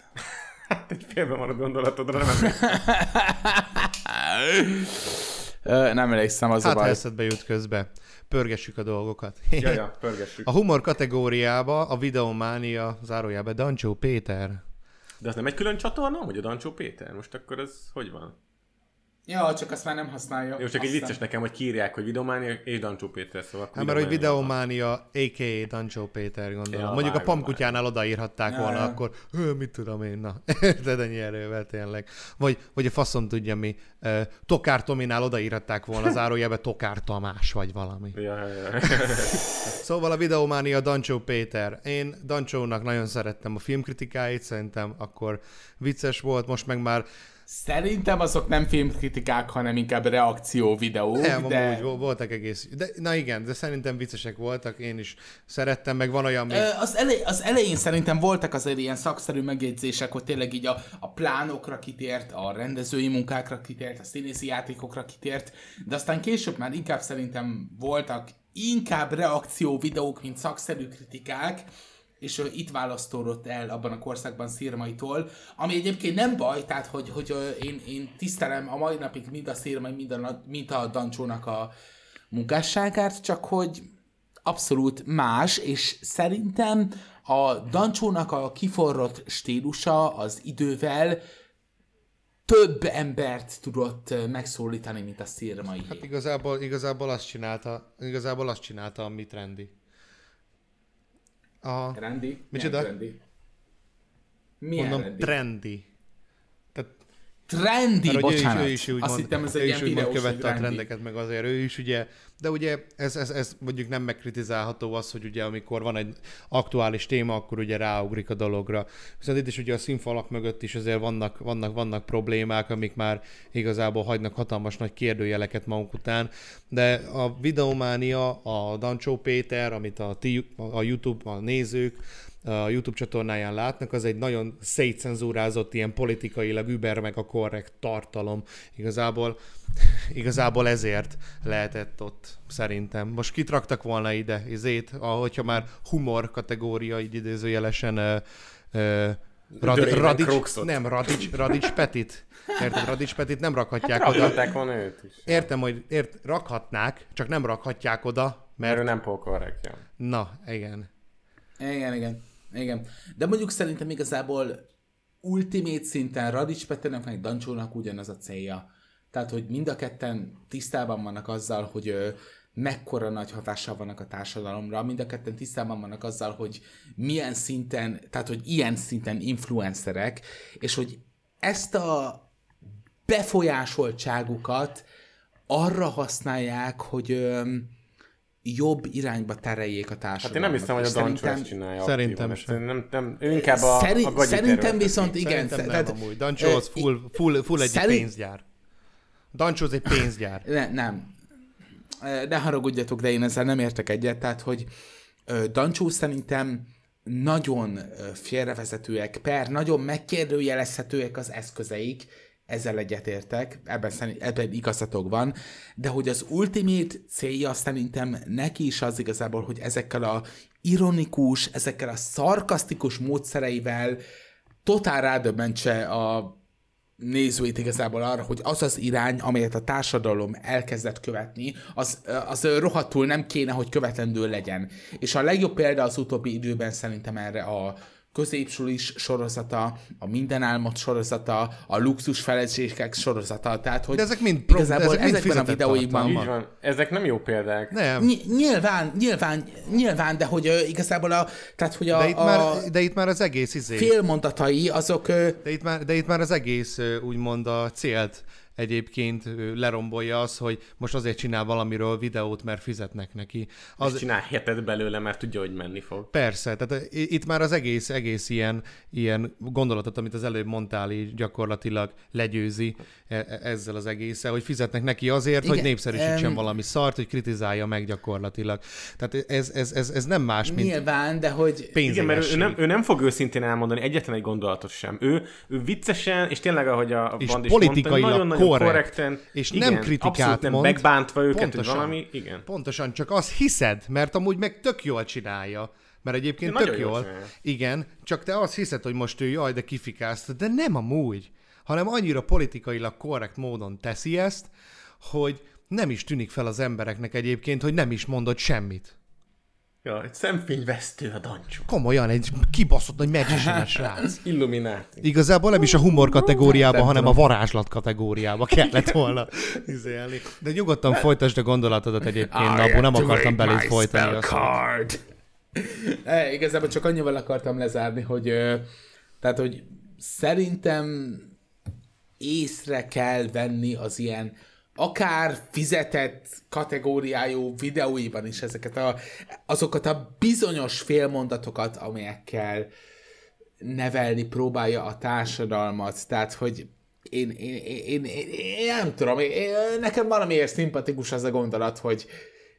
Egy félbe marad gondolatodra, nem emlékszem. Nem emlékszem, az Hát, a baj. eszedbe jut közbe. Pörgessük a dolgokat. Ja, ja, pörgessük. A humor kategóriába a videománia zárójelbe Dancsó Péter. De az nem egy külön csatorna, hogy a Dancsó Péter? Most akkor ez hogy van? Ja, csak azt már nem használja. Jó, csak egy vicces nekem, hogy kírják, hogy Videománia és Dancsó Péter, szóval Hát mert hogy Videománia a.k.a. Dancsó Péter, gondolom. Ja, Mondjuk a pamkutyánál odaírhatták Ja, volna, ja. akkor hő, mit tudom én, na. Érted ennyi erővel tényleg. Vagy, vagy a faszom tudja mi. Uh, Tokár Tominál odaírhatták volna zárójelbe Tokár Tamás, vagy valami. Ja, ja, ja. Szóval a videománia Dancsó Péter. Én Dancsónak nagyon szerettem a filmkritikáit, szerintem akkor vicces volt, most meg már Szerintem azok nem filmkritikák, hanem inkább reakció videók, nem, de... vo- voltak egész... De, na igen, de szerintem viccesek voltak, én is szerettem, meg van olyan még... Az, elej, az elején szerintem voltak azért ilyen szakszerű megjegyzések, hogy tényleg így a, a plánokra kitért, a rendezői munkákra kitért, a színészi játékokra kitért, de aztán később már inkább szerintem voltak inkább reakció videók, mint szakszerű kritikák, és itt választódott el abban a korszakban Szirmaitól, ami egyébként nem baj, tehát hogy, hogy én, én tisztelem a mai napig mind a Szirmai, mind a, mind a Dancsónak a munkásságát, csak hogy abszolút más, és szerintem a Dancsónak a kiforrott stílusa az idővel több embert tudott megszólítani, mint a Szirmai. Hát igazából, igazából azt csinálta, igazából azt csinálta, amit trendi. A, Rendi? Micsoda? Milyen Rendi? Milyen mondom, rendi? trendi. Trendi, mert hogy ő is, bocsánat. ő is Azt mond, hittem, ez egy is ilyen hogy követte a trendeket, meg azért ő is ugye, de ugye ez, ez, ez mondjuk nem megkritizálható az, hogy ugye amikor van egy aktuális téma, akkor ugye ráugrik a dologra. Viszont itt is ugye a színfalak mögött is azért vannak, vannak, vannak problémák, amik már igazából hagynak hatalmas nagy kérdőjeleket maguk után, de a videománia, a Dancsó Péter, amit a, ti, a YouTube, a nézők, a YouTube csatornáján látnak, az egy nagyon szétcenzúrázott, ilyen politikailag über meg a korrekt tartalom. Igazából, igazából ezért lehetett ott, szerintem. Most kit raktak volna ide, izét, ahogyha már humor kategória, így idézőjelesen ö, ö, Radi, Radics, nem, Radics, Radics Petit. Érted, Radics Petit nem rakhatják Hát oda. volna őt is. Értem, hogy ért, rakhatnák, csak nem rakhatják oda, Mert ő nem polkorrektja. Na, igen. Igen, igen. Igen. De mondjuk szerintem igazából ultimate szinten Radics Peternek meg Dancsónak ugyanaz a célja. Tehát, hogy mind a ketten tisztában vannak azzal, hogy ö, mekkora nagy hatással vannak a társadalomra, mind a ketten tisztában vannak azzal, hogy milyen szinten, tehát, hogy ilyen szinten influencerek, és hogy ezt a befolyásoltságukat arra használják, hogy ö, jobb irányba tereljék a Hát társadalmat. én nem hiszem, hogy a Dancsó szerintem- ezt csinálja Szerintem sem. Nem, nem, ő inkább a, Szeri- a szerintem viszont igen. Szerintem nem tehát- amúgy. Dancsó az full, full, full egy szerint- pénzgyár. Dancsó az egy pénzgyár. Ne, nem. Ne haragudjatok, de én ezzel nem értek egyet. Tehát, hogy Dancsó szerintem nagyon félrevezetőek, per nagyon megkérdőjelezhetőek az eszközeik. Ezzel egyetértek, ebben, ebben igazatok van, de hogy az ultimate célja szerintem neki is az igazából, hogy ezekkel a ironikus, ezekkel a szarkasztikus módszereivel totál rádöbbentse a nézőit igazából arra, hogy az az irány, amelyet a társadalom elkezdett követni, az, az rohadtul nem kéne, hogy követendő legyen. És a legjobb példa az utóbbi időben szerintem erre a középsulis sorozata, a minden álmod sorozata, a luxus feleségek sorozata, tehát hogy De ezek mind pro, igazából ezek mind ezekben a fizetett videóikban van. Ezek nem jó példák. Nem. Ny- nyilván, nyilván, nyilván, de hogy ö, igazából a, tehát hogy a, De itt, a már, de itt már az egész izé. félmondatai azok ö, De itt, már, de itt már az egész ö, úgymond a célt egyébként lerombolja az, hogy most azért csinál valamiről videót, mert fizetnek neki. Az... Az, Csinál hetet belőle, mert tudja, hogy menni fog. Persze, tehát itt már az egész, egész ilyen, ilyen gondolatot, amit az előbb mondtál, így gyakorlatilag legyőzi e- e- ezzel az egésszel, hogy fizetnek neki azért, Igen, hogy népszerűsítsen em, valami szart, hogy kritizálja meg gyakorlatilag. Tehát ez, ez, ez, ez nem más, mint nyilván, de hogy Igen, mert ő nem, ő nem fog őszintén elmondani egyetlen egy gondolatot sem. Ő, ő viccesen, és tényleg, ahogy a És Band is politikailag mondta, nagyon-nagyon korrekt, korrekten, és igen, nem kritikát nem mond. megbántva őket, Pontosan. hogy valami, igen. Pontosan, csak azt hiszed, mert amúgy meg tök jól csinálja. Mert egyébként tök jól jól. csinálja. Igen, csak te azt hiszed, hogy most ő jaj, de kifikázta, de nem amúgy, hanem annyira politikailag korrekt módon teszi ezt, hogy nem is tűnik fel az embereknek egyébként, hogy nem is mondott semmit. Ja, egy szemfényvesztő a dancsó. Komolyan, egy kibaszott nagy megzsisinás srác. Illumináti. Igazából nem is a humor kategóriába, Nem hanem a varázslat kategóriába kellett volna izélni. De nyugodtan folytasd a gondolatodat egyébként, Nabu, nem akartam beléd folytani card. E, igazából csak annyival akartam lezárni, hogy ö, tehát, hogy szerintem észre kell venni az ilyen akár fizetett kategóriájú videóiban is ezeket a, azokat a bizonyos félmondatokat, amelyekkel nevelni próbálja a társadalmat. Tehát, hogy én, én, én, én, én, nem tudom, én, én, nekem valamiért szimpatikus az a gondolat, hogy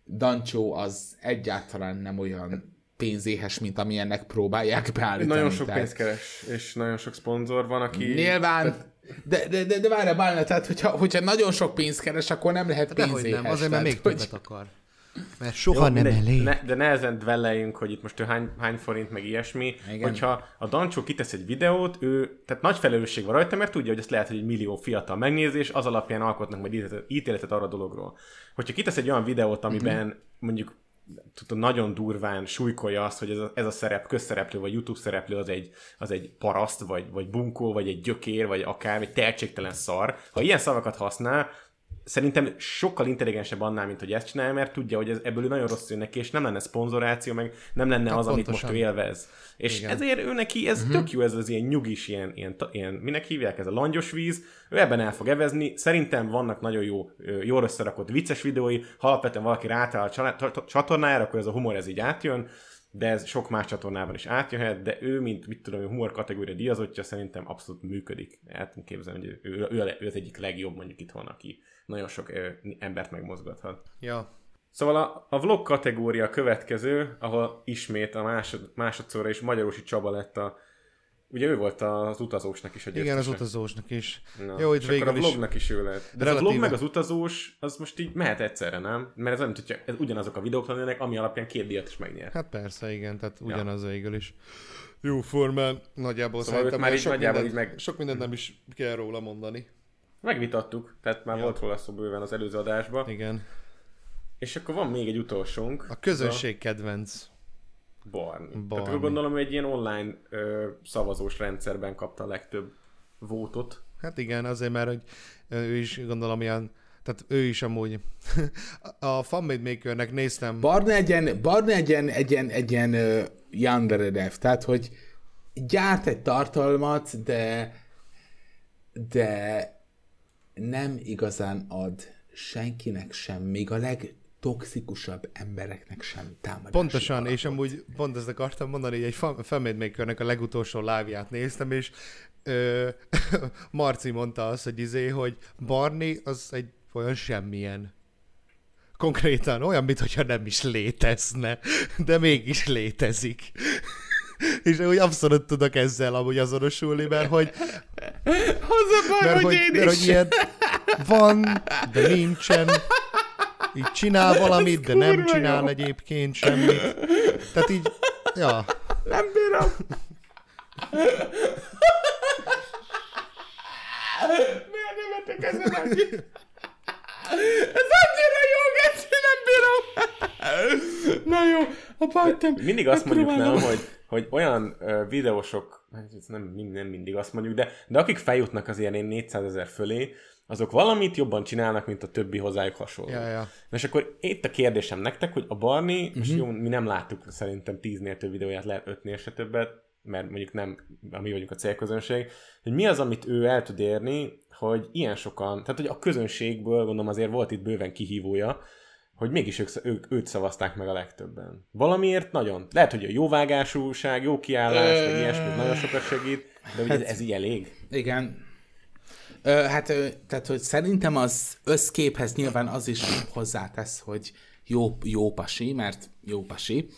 Dancsó az egyáltalán nem olyan pénzéhes, mint amilyennek próbálják beállítani. Nagyon sok Tehát pénzt keres, és nagyon sok szponzor van, aki... Nyilván, de, de, de, de várjál, Bálna, tehát hogyha, hogyha nagyon sok pénzt keres, akkor nem lehet Dehogy pénzéhes. nem, azért mert még hogy- többet akar. Mert soha nem mindegy, elég. Ne, de nehezen dvelleljünk, hogy itt most ő hány, hány forint, meg ilyesmi. Igen. Hogyha a Dancsó kitesz egy videót, ő, tehát nagy felelősség van rajta, mert tudja, hogy ezt lehet, hogy egy millió fiatal megnézi, és az alapján alkotnak majd ítéletet, ítéletet arra a dologról. Hogyha kitesz egy olyan videót, amiben Mhm. mondjuk tudod, nagyon durván súlykolja azt, hogy ez a, ez a szerep, közszereplő, vagy YouTube szereplő az egy, az egy paraszt, vagy, vagy bunkó, vagy egy gyökér, vagy akár, egy tehetségtelen szar. Ha ilyen szavakat használ, szerintem sokkal intelligensebb annál, mint hogy ezt csinálja, mert tudja, hogy ez, ebből ő nagyon rossz jön neki, és nem lenne szponzoráció, meg nem lenne Hát az, amit most pontosan. ő élvez. És Igen. Ezért ő neki ez uh-huh. tök jó, ez az ilyen nyugis, ilyen, ilyen, ilyen, minek hívják, ez a langyos víz, ő ebben el fog evezni. Szerintem vannak nagyon jó, jól összerakott vicces videói, ha alapvetően valaki rátáll a csatornájára, akkor ez a humor ez így átjön, de ez sok más csatornában is átjöhet, de ő, mint mit tudom, humor kategória díjazottja, szerintem abszolút működik. El tudom képzelni, hogy ő, ő, ő, ő az egyik legjobb mondjuk itthon, aki nagyon sok ö, embert megmozgathat. Ja. Szóval a, a vlog kategória következő, ahol ismét a másod, másodszorra is Magyarosi Csaba lett a... Ugye ő volt az utazósnak is a Igen, az győztese. utazósnak is. Na, Jó, itt akkor végül a is vlognak is ő lett. De ez a relatíve- vlog meg az utazós, az most így mehet egyszerre, nem? Mert ez nem tudja, ez ugyanazok a videók lennének, ami alapján két díjat is megnyert. Hát persze, igen, tehát ugyanaz végül is. Jó formán, nagyjából Szóval szerintem már így sok, nagyjából mindent, így meg- sok mindent nem is kell róla mondani. Megvitattuk, tehát már Ja. volt róla szó bőven az előző adásban. Igen. És akkor van még egy utolsónk. A közönség kedvenc. Barni. Barni. Tehát akkor gondolom, hogy egy ilyen online ö, szavazós rendszerben kapta a legtöbb vótot. Hát igen, azért mert hogy ő is gondolom ilyen, tehát ő is amúgy. a Fanmade Makernek néztem, Barna egy ilyen, Barna egy ilyen, egy ilyen, egy ilyen uh, Yanderedev, tehát hogy gyárt egy tartalmat, de de nem igazán ad senkinek sem, még a legtoxikusabb embereknek sem támadási Pontosan, alapot. és amúgy pont ezt akartam mondani, hogy egy Fanmade Makernek a legutolsó live-ját néztem, és ö, Marci mondta azt, hogy izé, hogy Barney az egy olyan semmilyen. Konkrétan olyan, mintha nem is létezne, de mégis létezik. És úgy abszolút tudok ezzel amúgy azonosulni, mert hogy baj, Mert hogy, hogy, én mert, hogy is. ilyen van, de nincsen. Így csinál valamit, de nem csinál jó. egyébként semmit. Tehát így, ja. Nem bírom. Miért nevetek ezen annyit? Ez annyira jó, Geci, nem bírom. Na jó, a bajtam. Mindig azt mondjuk nem, hogy, hogy olyan videósok, hát nem, nem mindig azt mondjuk, de, de akik feljutnak az ilyen 400 ezer fölé, azok valamit jobban csinálnak, mint a többi hozzájuk hasonló. Ja, ja. Na és akkor itt a kérdésem nektek, hogy a Barni, uh-huh. Mhm. és jó, mi nem láttuk szerintem 10-nél több videóját, lehet 5-nél se többet, mert mondjuk nem, mi vagyunk a célközönség, hogy mi az, amit ő el tud érni, hogy ilyen sokan, tehát hogy a közönségből gondolom azért volt itt bőven kihívója, hogy mégis ők, ők, őt szavazták meg a legtöbben. Valamiért nagyon. Lehet, hogy a jóvágásúság, jó kiállás, meg ilyesmi nagyon sokat segít, de ugye ez, ez így elég. Igen. Ö, hát, tehát, hogy szerintem az összképhez nyilván az is hozzátesz, hogy jó, jó pasi, mert jó pasi,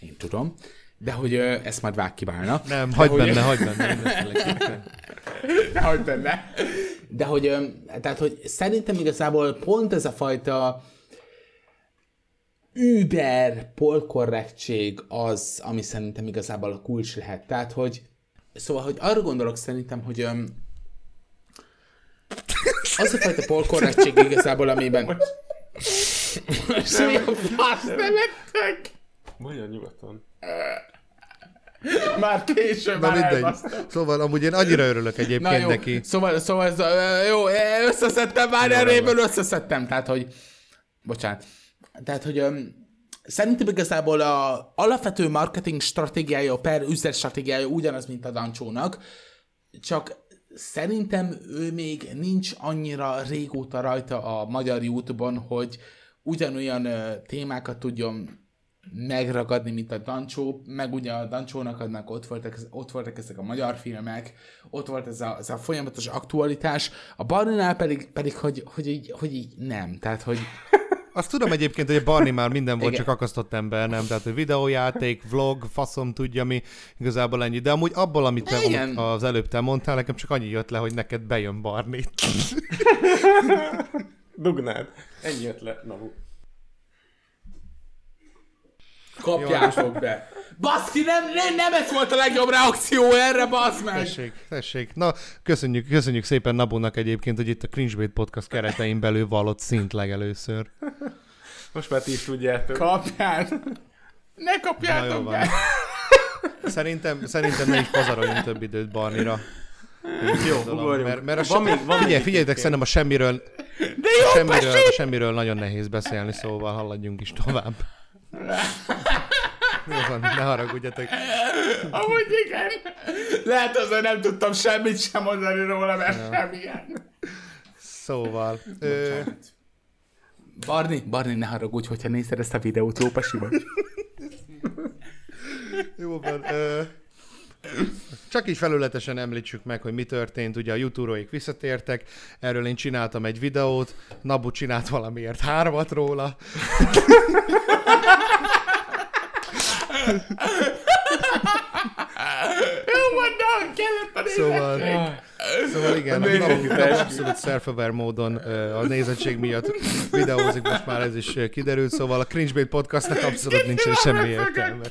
én tudom, de hogy ö, ezt majd vág ki válna. Nem, hagyd hogy- benne, hagyd benne. mindenféleképpen. Nehogy benne. De hogy, ö, tehát, hogy szerintem igazából pont ez a fajta über polkorrektség az, ami szerintem igazából a kulcs lehet. Tehát, hogy szóval, hogy arra gondolok szerintem, hogy öm, az a fajta polkorrektség igazából, amiben... És mi a fasz, nevettek? Nagyon nyugodtan. Már később, Na már mindegy. elbasztam. Szóval amúgy én annyira örülök Na egyébként jó, neki. szóval, szóval ez, jó, összeszedtem, már eréből összeszedtem, tehát hogy, bocsánat, tehát hogy öm, szerintem igazából a alapvető marketing stratégiája, per üzlet stratégiája ugyanaz, mint a Dancsónak, csak szerintem ő még nincs annyira régóta rajta a magyar YouTube-on, hogy ugyanolyan ö, témákat tudjon megragadni, mint a Dancsó, meg ugye a Dancsónak adnak, ott voltak, ott voltak ezek a magyar filmek, ott volt ez a, ez a folyamatos aktualitás, a Barninál pedig, pedig hogy, hogy, így, hogy így nem, tehát hogy Azt tudom egyébként, hogy a Barney már minden volt, Igen. csak akasztott ember, nem? Tehát, hogy videójáték, vlog, faszom tudja mi, igazából ennyi. De amúgy abból, amit te, Igen. az előbb te mondtál, nekem csak annyi jött le, hogy neked bejön Barney. Dugnád. Ennyi jött le. Na, kapjátok be. Baszki, nem, nem, nem ez volt a legjobb reakció erre, basz meg! Tessék, tessék. Na, köszönjük, köszönjük szépen Nabónak egyébként, hogy itt a Cringebait Podcast keretein belül vallott szint legelőször. Most már ti is tudjátok. Kapját! Ne kapjátok be! Szerintem, szerintem ne is pazaroljunk több időt Barnira. Jó, ugorjunk. Mert, mert a Van se... még- van Figyelj, itt szerintem a semmiről, De jó, semmiről, pasi! a semmiről nagyon nehéz beszélni, szóval haladjunk is tovább. Jó van, ne haragudjatok. Amúgy igen. Lehet azért nem tudtam semmit sem mondani róla, mert semmilyen. Szóval, ö, Barni, Barni, ne haragudj, hogyha nézed ezt a videót, jó pasi vagy. jó van. Ö, csak így felületesen említsük meg, hogy mi történt. Ugye a youtube visszatértek, erről én csináltam egy videót, Nabu csinált valamiért hármat róla. Jó van, de kellett a Szóval, szóval igen, a Nabu, abszolút self módon a nézettség miatt videózik, most már ez is kiderült, szóval a Cringebait podcastnak abszolút nincsen semmi értelme.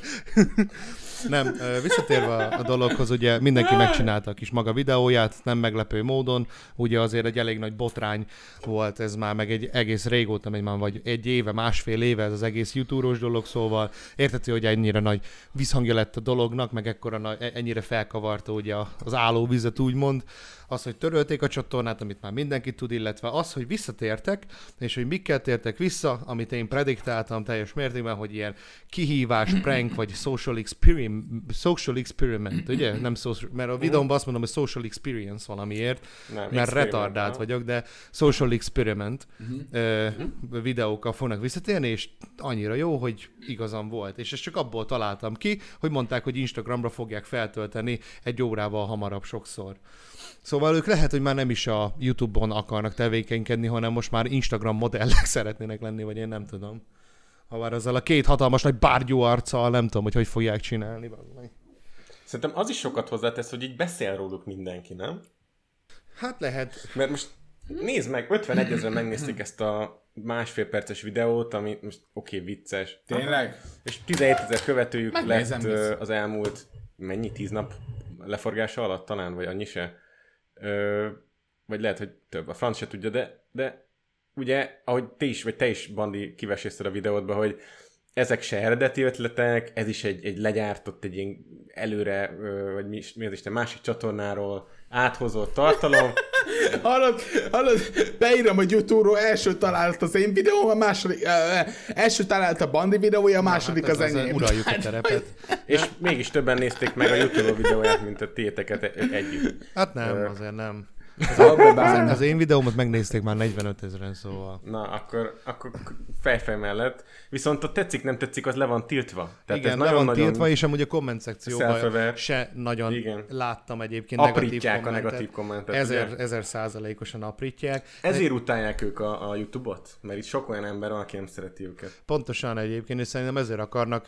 Nem, visszatérve a, dologhoz, ugye mindenki megcsinálta a kis maga videóját, nem meglepő módon, ugye azért egy elég nagy botrány volt ez már, meg egy egész régóta, megy már vagy egy éve, másfél éve ez az egész youtube dolog, szóval értető, hogy ennyire nagy visszhangja lett a dolognak, meg ekkora nagy, e- ennyire felkavarta ugye az állóvizet úgymond, az, hogy törölték a csatornát, amit már mindenki tud, illetve az, hogy visszatértek, és hogy mikkel tértek vissza, amit én prediktáltam teljes mértékben, hogy ilyen kihívás, prank, vagy social experiment, social experiment ugye? Nem social, mert a videómban azt mondom, hogy social experience valamiért, Nem, mert retardált aha. vagyok, de social experiment ö, videókkal fognak visszatérni, és annyira jó, hogy igazam volt. És ezt csak abból találtam ki, hogy mondták, hogy Instagramra fogják feltölteni egy órával hamarabb sokszor. Szóval ők lehet, hogy már nem is a YouTube-on akarnak tevékenykedni, hanem most már Instagram modellek szeretnének lenni, vagy én nem tudom. Ha már azzal a két hatalmas nagy bárgyú arccal, nem tudom, hogy hogy fogják csinálni. Szerintem az is sokat hozzátesz, hogy így beszél róluk mindenki, nem? Hát lehet. Mert most nézd meg, 51 ezeren megnézték ezt a másfél perces videót, ami most oké, okay, vicces. Tényleg? És 17 ezer követőjük Megnézem lett vissza. ö, az elmúlt, mennyi, 10 nap leforgása alatt talán, vagy annyi se. Ö, vagy lehet, hogy több, a franc se tudja, de, de ugye, ahogy te is, vagy te is, Bandi, kivesészted a videódba, hogy ezek se eredeti ötletek, ez is egy, egy legyártott, egy ilyen előre, vagy mi, mi az Isten, másik csatornáról áthozott tartalom. Hallod, hallod, beírom, hogy YouTube-ról első találat az én videóm, a második, uh, első találat a Bandi videója, a második hát az ez enyém. Uraljuk a Hát, terepet. És mégis többen nézték meg a YouTube videóját, mint a tiéteket e- együtt. Hát nem, azért nem. Hogy- Az én videómat megnézték már 45 ezeren, szóval. Na, akkor, akkor fejfej mellett. Viszont a tetszik, nem tetszik, az le van tiltva. Tehát Igen, ez le van nagyon-nagyon tiltva, és amúgy a komment szekcióban se nagyon Igen. láttam egyébként negatív Aprítják a kommentet. negatív kommentet, Ezer, ugye? ezer százalékosan aprítják. Ezért utálják ők a, a YouTube-ot? Mert itt sok olyan ember van, aki nem szereti őket. Pontosan egyébként, és szerintem ezért akarnak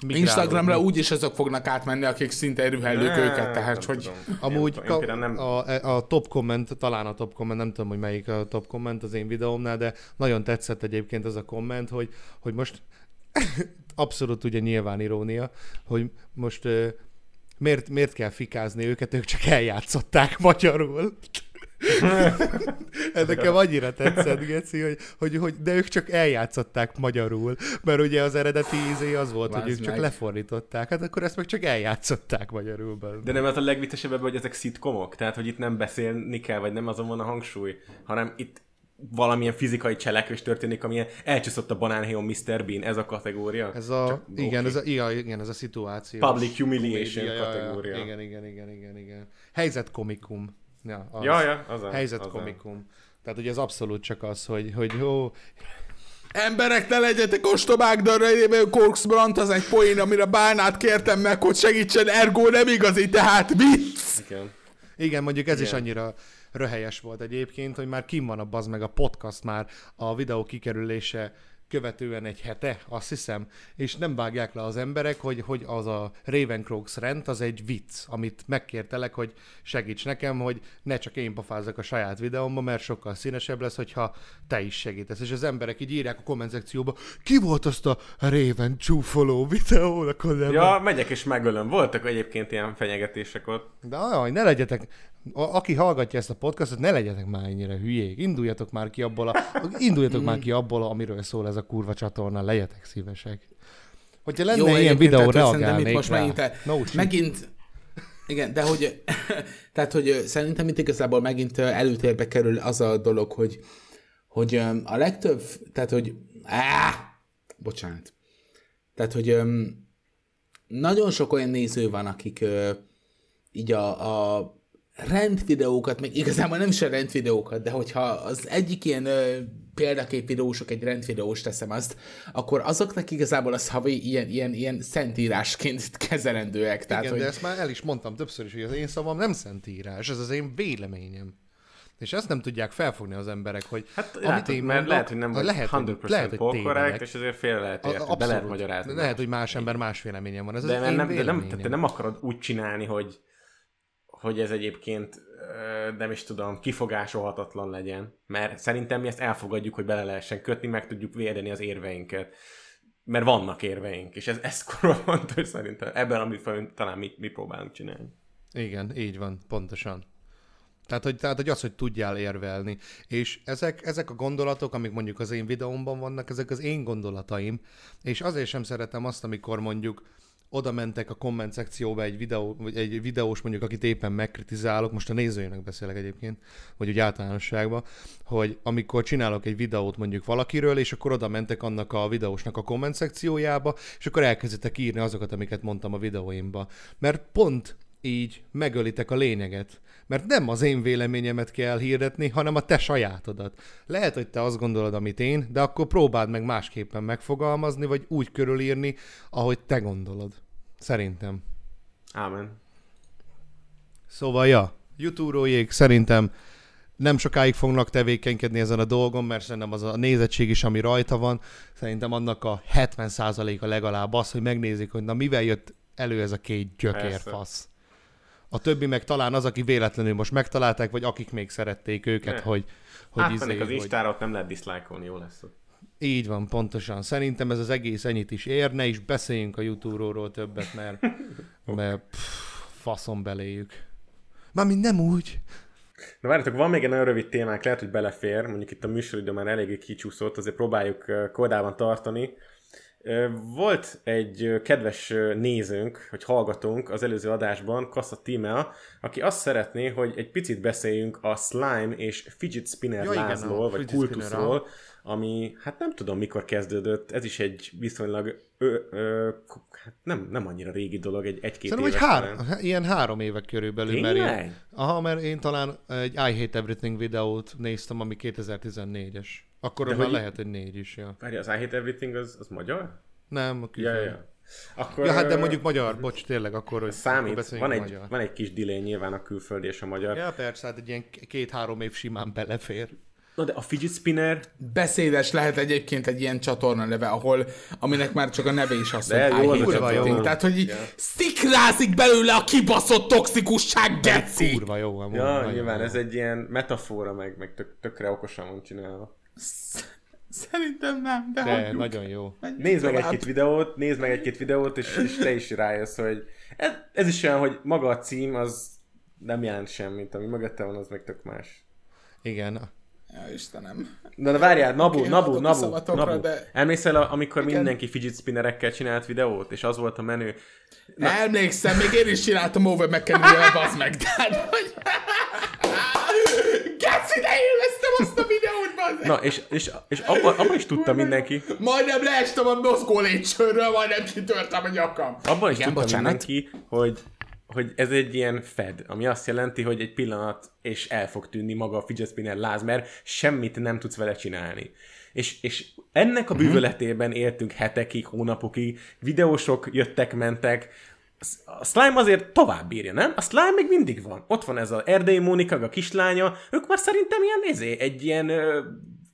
migrálódni. Instagramra úgyis azok fognak átmenni, akik szinte rühellők Ne, őket, tehát nem hogy... tudom. Amúgy Én, én ka- például nem... a, a top komment, talán a top komment, nem tudom, hogy melyik a top komment az én videómnál, de nagyon tetszett egyébként az a komment, hogy, hogy most abszolút ugye nyilván irónia, hogy most miért, miért kell fikázni őket, ők csak eljátszották magyarul. Ez nekem annyira tetszett, Geci, hogy, hogy, hogy, de ők csak eljátszották magyarul, mert ugye az eredeti izé az volt, hogy ők csak meg. lefordították, hát akkor ezt meg csak eljátszották magyarul. De nem az a legvitesebb ebben, hogy ezek szitkomok? Tehát, hogy itt nem beszélni kell, vagy nem azon van a hangsúly, hanem itt valamilyen fizikai cselekvés történik, amilyen elcsúszott a banánhéjon Mr. Bean, ez a kategória. Ez a, Csak igen, oké. ez a, igen, igen, ez a szituáció. Public humiliation Komédia, ja, ja, kategória. Igen, igen, igen, igen, igen. Helyzetkomikum. Ja, az. Ja, ja, az Helyzetkomikum. Tehát ugye ez abszolút csak az, hogy, hogy jó, Emberek, ne legyetek ostobák, de a Corks Brant az egy poén, amire Bálnát kértem meg, hogy segítsen, ergo nem igazi, tehát vicc! Igen. Igen, mondjuk ez is Igen. annyira röhelyes volt egyébként, hogy már kim van a bazd meg a podcast már a videó kikerülése követően egy hete, azt hiszem, és nem vágják le az emberek, hogy, hogy az a Ravencrogs rend, az egy vicc, amit megkértelek, hogy segíts nekem, hogy ne csak én pofázzak a saját videómba, mert sokkal színesebb lesz, hogyha te is segítesz. És az emberek így írják a komment szekcióba, ki volt azt a Raven csúfoló videónak a neve? Ja, megyek és megölöm. Voltak egyébként ilyen fenyegetések ott. De aj, ne legyetek, a, aki hallgatja ezt a podcastot, ne legyetek már ennyire hülyék. Induljatok már ki abból, a, induljatok már ki abból, amiről szól ez a kurva csatorna, legyetek szívesek. Hogyha lenne Jó, ilyen videó, reagálnék most rá. megint, No megint igen, de hogy, tehát, hogy szerintem itt igazából megint előtérbe kerül az a dolog, hogy, hogy a legtöbb, tehát, hogy, áh, bocsánat, tehát, hogy nagyon sok olyan néző van, akik így a, a rendvideókat, meg igazából nem is a rendvideókat, de hogyha az egyik ilyen ö, példakép videósok egy rendvideós teszem azt, akkor azoknak igazából az havi ilyen, ilyen, ilyen szentírásként kezelendőek. Tehát, Igen, hogy... de ezt már el is mondtam többször is, hogy az én szavam nem szentírás, ez az én véleményem. És ezt nem tudják felfogni az emberek, hogy Hát amit látod, én mert mondok, lehet, hogy nem vagy lehet, 100% lehet, hogy tévedek. és ezért félre lehet érteni, be lehet magyarázni. Lehet, hogy más ember más véleményem van. Ez de, az nem, én nem, de, nem, tehát te nem akarod úgy csinálni, hogy, hogy ez egyébként nem is tudom, kifogásolhatatlan legyen. Mert szerintem mi ezt elfogadjuk, hogy bele lehessen kötni, meg tudjuk védeni az érveinket. Mert vannak érveink, és ez, ez kurva fontos szerintem. Ebben, amit talán mi, mi próbálunk csinálni. Igen, így van, pontosan. Tehát hogy, tehát, hogy az, hogy tudjál érvelni. És ezek, ezek a gondolatok, amik mondjuk az én videómban vannak, ezek az én gondolataim, és azért sem szeretem azt, amikor mondjuk oda mentek a komment szekcióba egy, videó, vagy egy videós, mondjuk, akit éppen megkritizálok, most a nézőjének beszélek egyébként, vagy úgy általánosságban, hogy amikor csinálok egy videót mondjuk valakiről, és akkor oda mentek annak a videósnak a komment szekciójába, és akkor elkezditek írni azokat, amiket mondtam a videóimba. Mert pont így megölitek a lényeget. Mert nem az én véleményemet kell hirdetni, hanem a te sajátodat. Lehet, hogy te azt gondolod, amit én, de akkor próbáld meg másképpen megfogalmazni, vagy úgy körülírni, ahogy te gondolod. Szerintem. Ámen. Szóval, ja, YouTube-rójék szerintem nem sokáig fognak tevékenykedni ezen a dolgon, mert szerintem az a nézettség is, ami rajta van, szerintem annak a 70%-a legalább az, hogy megnézik, hogy na mivel jött elő ez a két gyökérfasz. A többi meg talán az, aki véletlenül most megtalálták, vagy akik még szerették őket, Ne. hogy, hogy, Átmennek izé, az hogy Instára, ott nem lehet diszlájkolni, jó lesz ott. így van, pontosan. Szerintem ez az egész ennyit is érne, és beszéljünk a YouTube-ról többet, mert, mert pff, faszom beléjük. Mármint nem úgy. Na várjatok, van még egy nagyon rövid témánk, lehet, hogy belefér, mondjuk itt a műsoridő már eléggé kicsúszott, azért próbáljuk ö, kordában tartani. Volt egy kedves nézőnk, hogy hallgatónk az előző adásban, Kassa Tímea, aki azt szeretné, hogy egy picit beszéljünk a slime és fidget spinner Ja, igen, lázról, a vagy kultuszról, ami hát nem tudom mikor kezdődött, ez is egy viszonylag ö, ö, hát nem, nem annyira régi dolog, egy egy-két Szerintem, hogy éves hár, talán. ilyen három évek körülbelül. Mert én, Tényleg? aha, mert én talán egy I Hate Everything videót néztem, ami 2014-es. Akkor De már hogy- lehet, hogy négy is, ja. Várja, az I Hate Everything az, az magyar? Nem, a Ja, ja. Akkor, Ja, hát de mondjuk magyar, bocs, tényleg, akkor, hogy akkor Számít, beszéljünk van egy, magyar. van egy kis delay nyilván a külföldi és a magyar. Ja, persze, hát egy ilyen két-három év simán belefér. Na de a fidget spinner, Beszédes lehet egyébként egy ilyen csatorna neve, ahol, aminek már csak a neve is az, De hogy jó az everything. Tehát, hogy így Ja. szikrázik belőle a kibaszott toxikusság, geci! Kurva jó, amúgy. ja, nyilván jó. ez egy ilyen metafora, meg, meg tök, tökre okosan van csinálva. Szerintem nem, de, De, hagyjuk. nagyon jó. Menjünk Nézd meg egy-két videót, nézd meg egy-két videót, és, és te is rájössz, hogy ez, ez is olyan, hogy maga a cím az nem jelent semmit, ami mögötte van, az meg tök más. Igen. Ja, Istenem. Na de várjál, Nabu, Oké, Nabu, Nabu, Nabu. de- Emlékszel, a- amikor Igen. mindenki fidget spinnerekkel csinált videót, és az volt a menü? Na. Emlékszem, még én is csináltam Over McKenzie-vel, bazd meg. Tehát, hogy... Geci, de élveztem azt a videót, bazd. Na, és, és, és abban abba is tudta mindenki, Majdnem leestem a mozgó lépcsőről, majdnem kitörtem a nyakam. Abban is Igen, tudta bocsánat. mindenki, hogy, hogy ez egy ilyen fed, ami azt jelenti, hogy egy pillanat, és el fog tűnni maga a fidget spinner láz, mert semmit nem tudsz vele csinálni. És, és ennek Mhm. a bűvöletében éltünk hetekig, hónapokig, videósok jöttek, mentek, a slime azért tovább bírja, nem? A slime még mindig van. Ott van ez az Erdélyi Mónika, a kislánya, ők már szerintem ilyen, ezé, egy ilyen ö,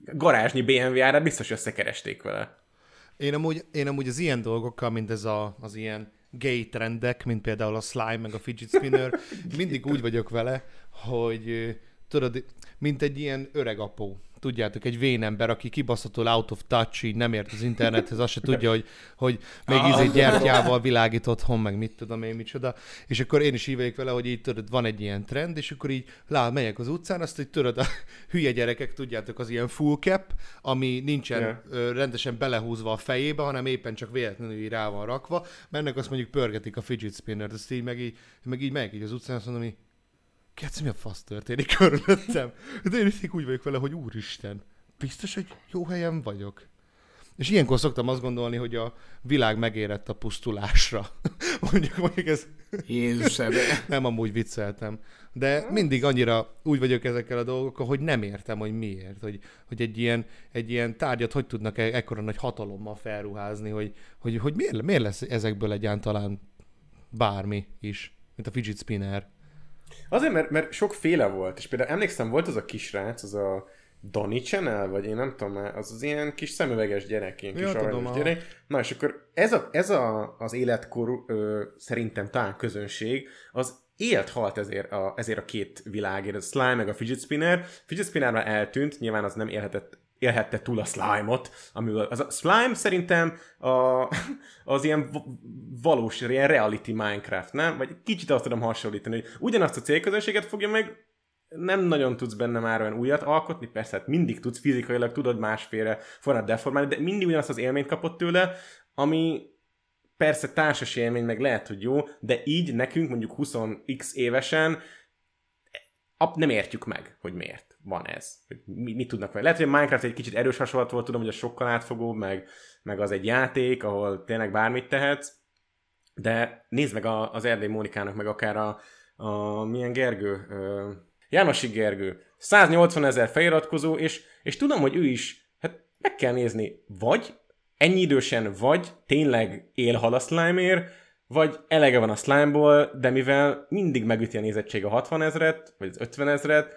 garázsnyi BMW árát biztos összekeresték vele. Én amúgy, én amúgy az ilyen dolgokkal, mint ez a, az ilyen gay trendek, mint például a slime, meg a fidget spinner, mindig úgy vagyok vele, hogy tudod, mint egy ilyen öreg apó. Tudjátok, egy vén ember, aki kibaszható out of touch, így nem ért az internethez, azt se tudja, hogy, hogy még Ah. izé gyertyával világít otthon, meg mit tudom én, micsoda. És akkor én is vagyok vele, hogy így tudod, van egy ilyen trend, és akkor így lá, megyek az utcán, azt hogy tudod, a hülye gyerekek, tudjátok, az ilyen full cap, ami nincsen Yeah. ö, rendesen belehúzva a fejébe, hanem éppen csak véletlenül így rá van rakva, mennek azt mondjuk pörgetik a fidget spinnert, azt így meg így, meg így megyek így az utcán, azt mondom, hogy Keci, mi a fasz történik körülöttem? De én így úgy vagyok vele, hogy úristen, biztos, hogy jó helyen vagyok. És ilyenkor szoktam azt gondolni, hogy a világ megérett a pusztulásra. mondjuk, mondjuk ez Jézusom, nem amúgy vicceltem. De mindig annyira úgy vagyok ezekkel a dolgokkal, hogy nem értem, hogy miért. Hogy, hogy egy, ilyen, egy ilyen tárgyat hogy tudnak e- ekkora nagy hatalommal felruházni, hogy, hogy, hogy miért, miért lesz ezekből egyáltalán bármi is, mint a fidget spinner. Azért, mert, mert sokféle volt, és például emlékszem, volt az a kisrác, az a Donny Channel, vagy én nem tudom már, az az ilyen kis szemüveges gyerek, ilyen kis tudom, aranyos gyerek. Na, és akkor ez, a, ez a, az életkor ö, szerintem talán közönség, az élt halt ezért a, ezért a két világért, a slime meg a fidget spinner. Fidget spinner már eltűnt, nyilván az nem élhetett élhette túl a slime-ot, amiből az a slime szerintem a, az ilyen valós, ilyen reality Minecraft, nem? Vagy kicsit azt tudom hasonlítani, hogy ugyanazt a célközönséget fogja meg, nem nagyon tudsz benne már olyan újat alkotni, persze, hát mindig tudsz fizikailag, tudod másféle formát deformálni, de mindig ugyanazt az élményt kapott tőle, ami persze társas élmény, meg lehet, hogy jó, de így nekünk mondjuk 20x évesen nem értjük meg, hogy miért van ez. Hogy mi, mit tudnak vele. Lehet, hogy a Minecraft egy kicsit erős hasonlat volt, tudom, hogy a sokkal átfogó, meg, meg az egy játék, ahol tényleg bármit tehetsz, de nézd meg a, az Erdély Mónikának, meg akár a, a milyen Gergő, ö, Jánosi Gergő, 180 ezer feliratkozó, és, és tudom, hogy ő is, hát meg kell nézni, vagy ennyi idősen, vagy tényleg élhal a slime vagy elege van a slime de mivel mindig megüti a nézettség a 60 ezret, vagy az 50 ezret,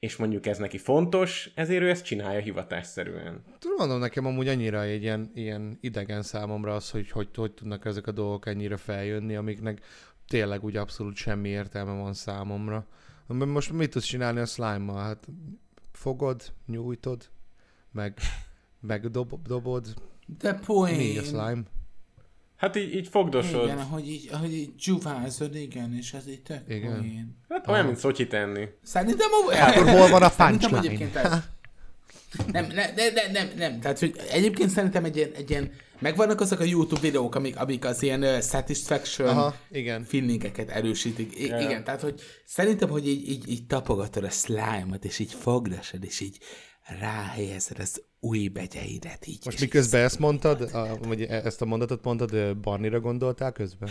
és mondjuk ez neki fontos, ezért ő ezt csinálja hivatásszerűen. Tudom, mondom nekem amúgy annyira egy ilyen, ilyen idegen számomra az, hogy, hogy hogy tudnak ezek a dolgok ennyire feljönni, amiknek tényleg úgy abszolút semmi értelme van számomra. Most mit tudsz csinálni a slime-mal? Hát fogod, nyújtod, meg, meg dob, dobod. De poén. Mi a slime? Hát így, így fogdosod. Igen, ahogy így, ahogy így dzsuvázod, igen, és ez így tök Igen. poén. Hát olyan, mint szotyi tenni. Szerintem... a- Akkor hol van a punchline? Nem, nem, nem, nem, nem, nem. Tehát, hogy egyébként szerintem egy ilyen, egy ilyen megvannak azok a YouTube videók, amik, amik az ilyen uh, satisfaction Aha, igen. feelingeket erősítik. I- ja. igen, tehát, hogy szerintem, hogy így, így, így tapogatod a slime-ot, és így fogdosod, és így ráhelyezed az új begyeidet így. Most miközben ezt mondtad, a, vagy ezt a mondatot mondtad, Barnira gondoltál közben?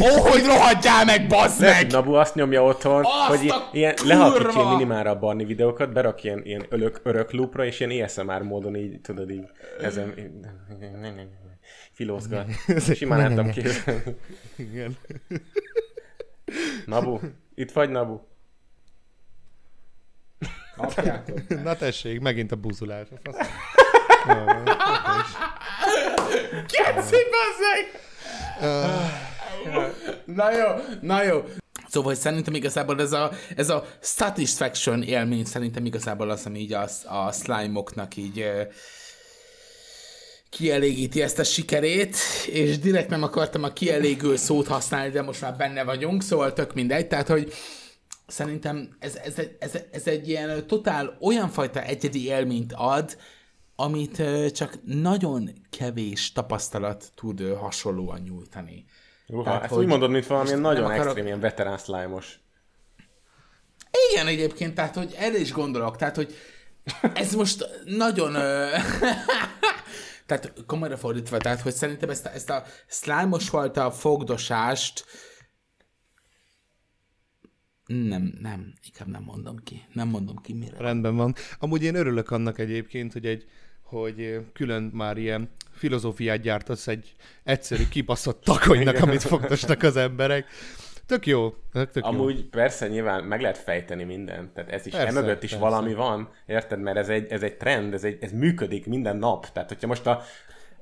Ó, oh, hogy rohadjál meg, bazd Lehet, meg! Nabu azt nyomja otthon, Azt hogy ilyen, ilyen minimálra a Barni videókat, berak ilyen, ilyen örök, örök loopra, és ilyen ASMR módon így, tudod így, ezen filózgat. Simán tudom képzelni. Igen. Nabu, itt vagy Nabu? Apjátok. Na tessék, megint a buzulás. Keci, bazzeg! Na jó, na jó. Szóval hogy szerintem igazából ez a, ez a satisfaction élmény szerintem igazából az, ami így a, a slime-oknak így kielégíti ezt a sikerét, és direkt nem akartam a kielégő szót használni, de most már benne vagyunk, szóval tök mindegy, tehát hogy szerintem ez, ez, egy- ez, ez egy ilyen totál olyan fajta egyedi élményt ad, amit csak nagyon kevés tapasztalat tud hasonlóan nyújtani. Uha, Tehát, ezt hogy úgy mondod, mint valamilyen nagyon akarok- extrém, ilyen veterán slime-os. Igen, egyébként, tehát, hogy erre is gondolok, tehát, hogy ez most nagyon... Tehát komolyra fordítva, tehát, hogy szerintem ezt a, ezt a slime-os fajta fogdosást nem, nem, inkább nem mondom ki. Nem mondom ki, mire. Rendben van. Amúgy én örülök annak egyébként, hogy egy hogy külön már ilyen filozófiát gyártasz egy egyszerű kibaszott takonynak, amit fogdosnak az emberek. Tök jó. Tök, tök jó. Amúgy persze nyilván meg lehet fejteni mindent, tehát ez is, Persze, emögött is persze. valami van, érted? Mert ez egy, ez egy trend, ez, egy, ez működik minden nap. Tehát, hogyha most a,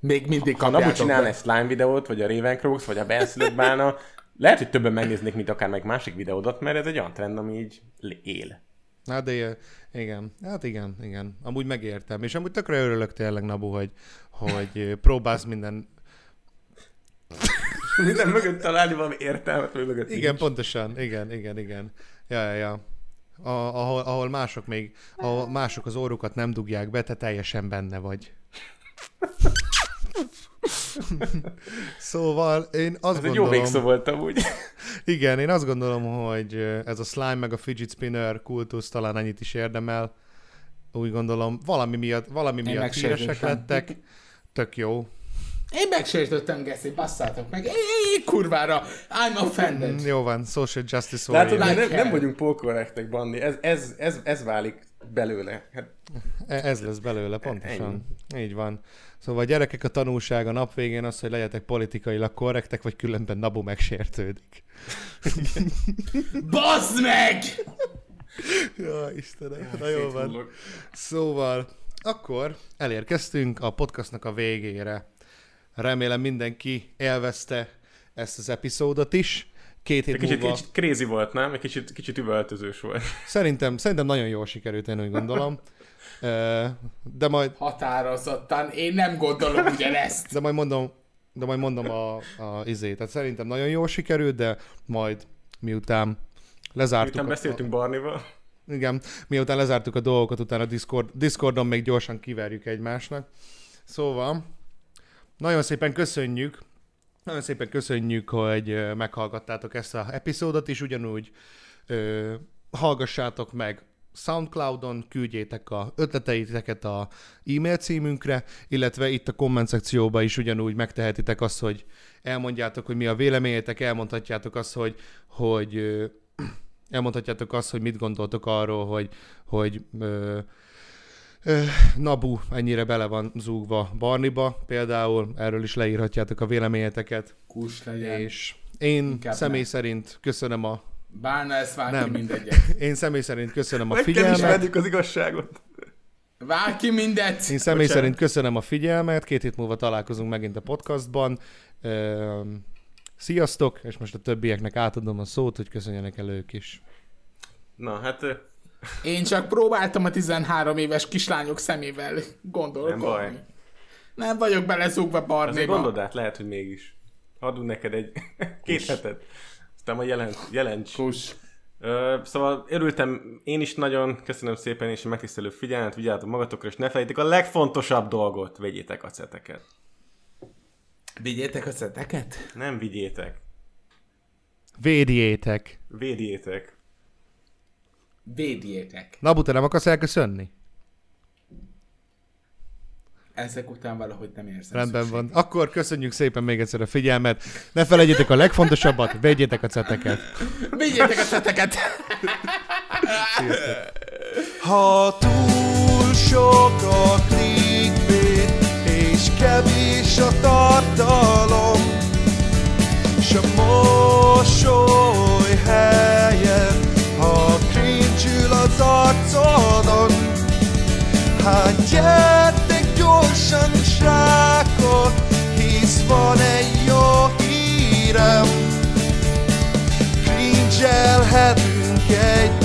Még mindig ha Nabu kapjátok csinálna egy slime videót, vagy a Ravencrox, vagy a benszülött bálna, lehet, hogy többen megnéznék, mint akár meg másik videódat, mert ez egy olyan trend, ami így él. Hát de igen, hát igen, igen. Amúgy megértem. És amúgy tökre örülök tényleg, Nabu, hogy, hogy próbálsz minden... Minden mögött találni valami értelmet, vagy mögött Igen, nincs. pontosan. Igen, igen, igen. Ja, ja, ja. A, ahol, ahol mások még, ahol mások az órukat nem dugják be, te teljesen benne vagy. szóval én azt Ez egy jó gondolom... végszó volt amúgy. Igen, én azt gondolom, hogy ez a slime meg a fidget spinner kultusz talán ennyit is érdemel. Úgy gondolom, valami miatt, valami miatt híresek lettek. Tök jó. Én megsértődtem, Geszi, basszátok meg. Én, én kurvára, I'm offended. Jó van, social justice Látod, warrior. mi nem, nem vagyunk polkorrektek, Bandi. Ez, ez, ez, ez válik belőle. Hát, E- Ez lesz belőle, pontosan. Így van. Szóval gyerekek, a tanulság a nap végén az, hogy legyetek politikailag korrektek, vagy különben Nabu megsértődik. Bazd meg! Ja, Istenem, na jó van. Szóval, akkor elérkeztünk a podcastnak a végére. Remélem mindenki élvezte ezt az epizódot is. Két hét kicsit, múlva... kicsit crazy volt, nem? Egy kicsit, kicsit üvöltözős volt. Szerintem, szerintem nagyon jól sikerült, én úgy gondolom. De majd, Határozottan, én nem gondolom ugyanezt. de majd mondom, de majd mondom a, a izét. Tehát szerintem nagyon jól sikerült, de majd miután lezártuk... Miután a- beszéltünk Barnival. Igen, miután lezártuk a dolgokat, utána Discord, Discordon még gyorsan kiverjük egymásnak. Szóval, nagyon szépen köszönjük, nagyon szépen köszönjük, hogy meghallgattátok ezt a epizódot, és ugyanúgy ö, hallgassátok meg Soundcloudon, küldjétek a ötleteiteket a e-mail címünkre, illetve itt a komment szekcióban is ugyanúgy megtehetitek azt, hogy elmondjátok, hogy mi a véleményetek, elmondhatjátok azt, hogy, hogy elmondhatjátok azt, hogy mit gondoltok arról, hogy, hogy ö, ö, Nabu ennyire bele van zúgva Barniba, például erről is leírhatjátok a véleményeteket, Kus legyen. és én Inkább személy nem. szerint köszönöm a Bárna ezt vág Nem. ki mindegyet. én személy szerint köszönöm a figyelmet. ismerjük az igazságot. Vág ki mindet! Én személy Bocsánat. szerint köszönöm a figyelmet, két hét múlva találkozunk megint a podcastban. Sziasztok, és most a többieknek átadom a szót, hogy köszönjenek el ők is. Na, hát Én csak próbáltam a 13 éves kislányok szemével gondolkodni. Nem baj. Nem vagyok belezúgva azért Barnéba. gondold át, lehet, hogy mégis. Adunk neked egy két hetet. Aztán majd jelent, jelents. Kus. Ö, szóval örültem én is nagyon, köszönöm szépen és a megtisztelő figyelmet, vigyázzatok magatokra, és ne felejték a legfontosabb dolgot, vegyétek a ceteket. Vigyétek a szeteket? Nem vigyétek, Védjétek. védjétek. Védjétek. Nabu, te nem akarsz elköszönni? ezek után valahogy nem érzem Rendben van. Akkor köszönjük szépen még egyszer a figyelmet. Ne felejtjétek a legfontosabbat, vegyétek a ceteket. Vegyétek a ceteket! ha túl sok a clickbait, és kevés a tartalom, és a mosoly helyen, ha cringe az arcodon, hát gyere! gyorsan hisz van egy jó hírem, krincselhetünk egy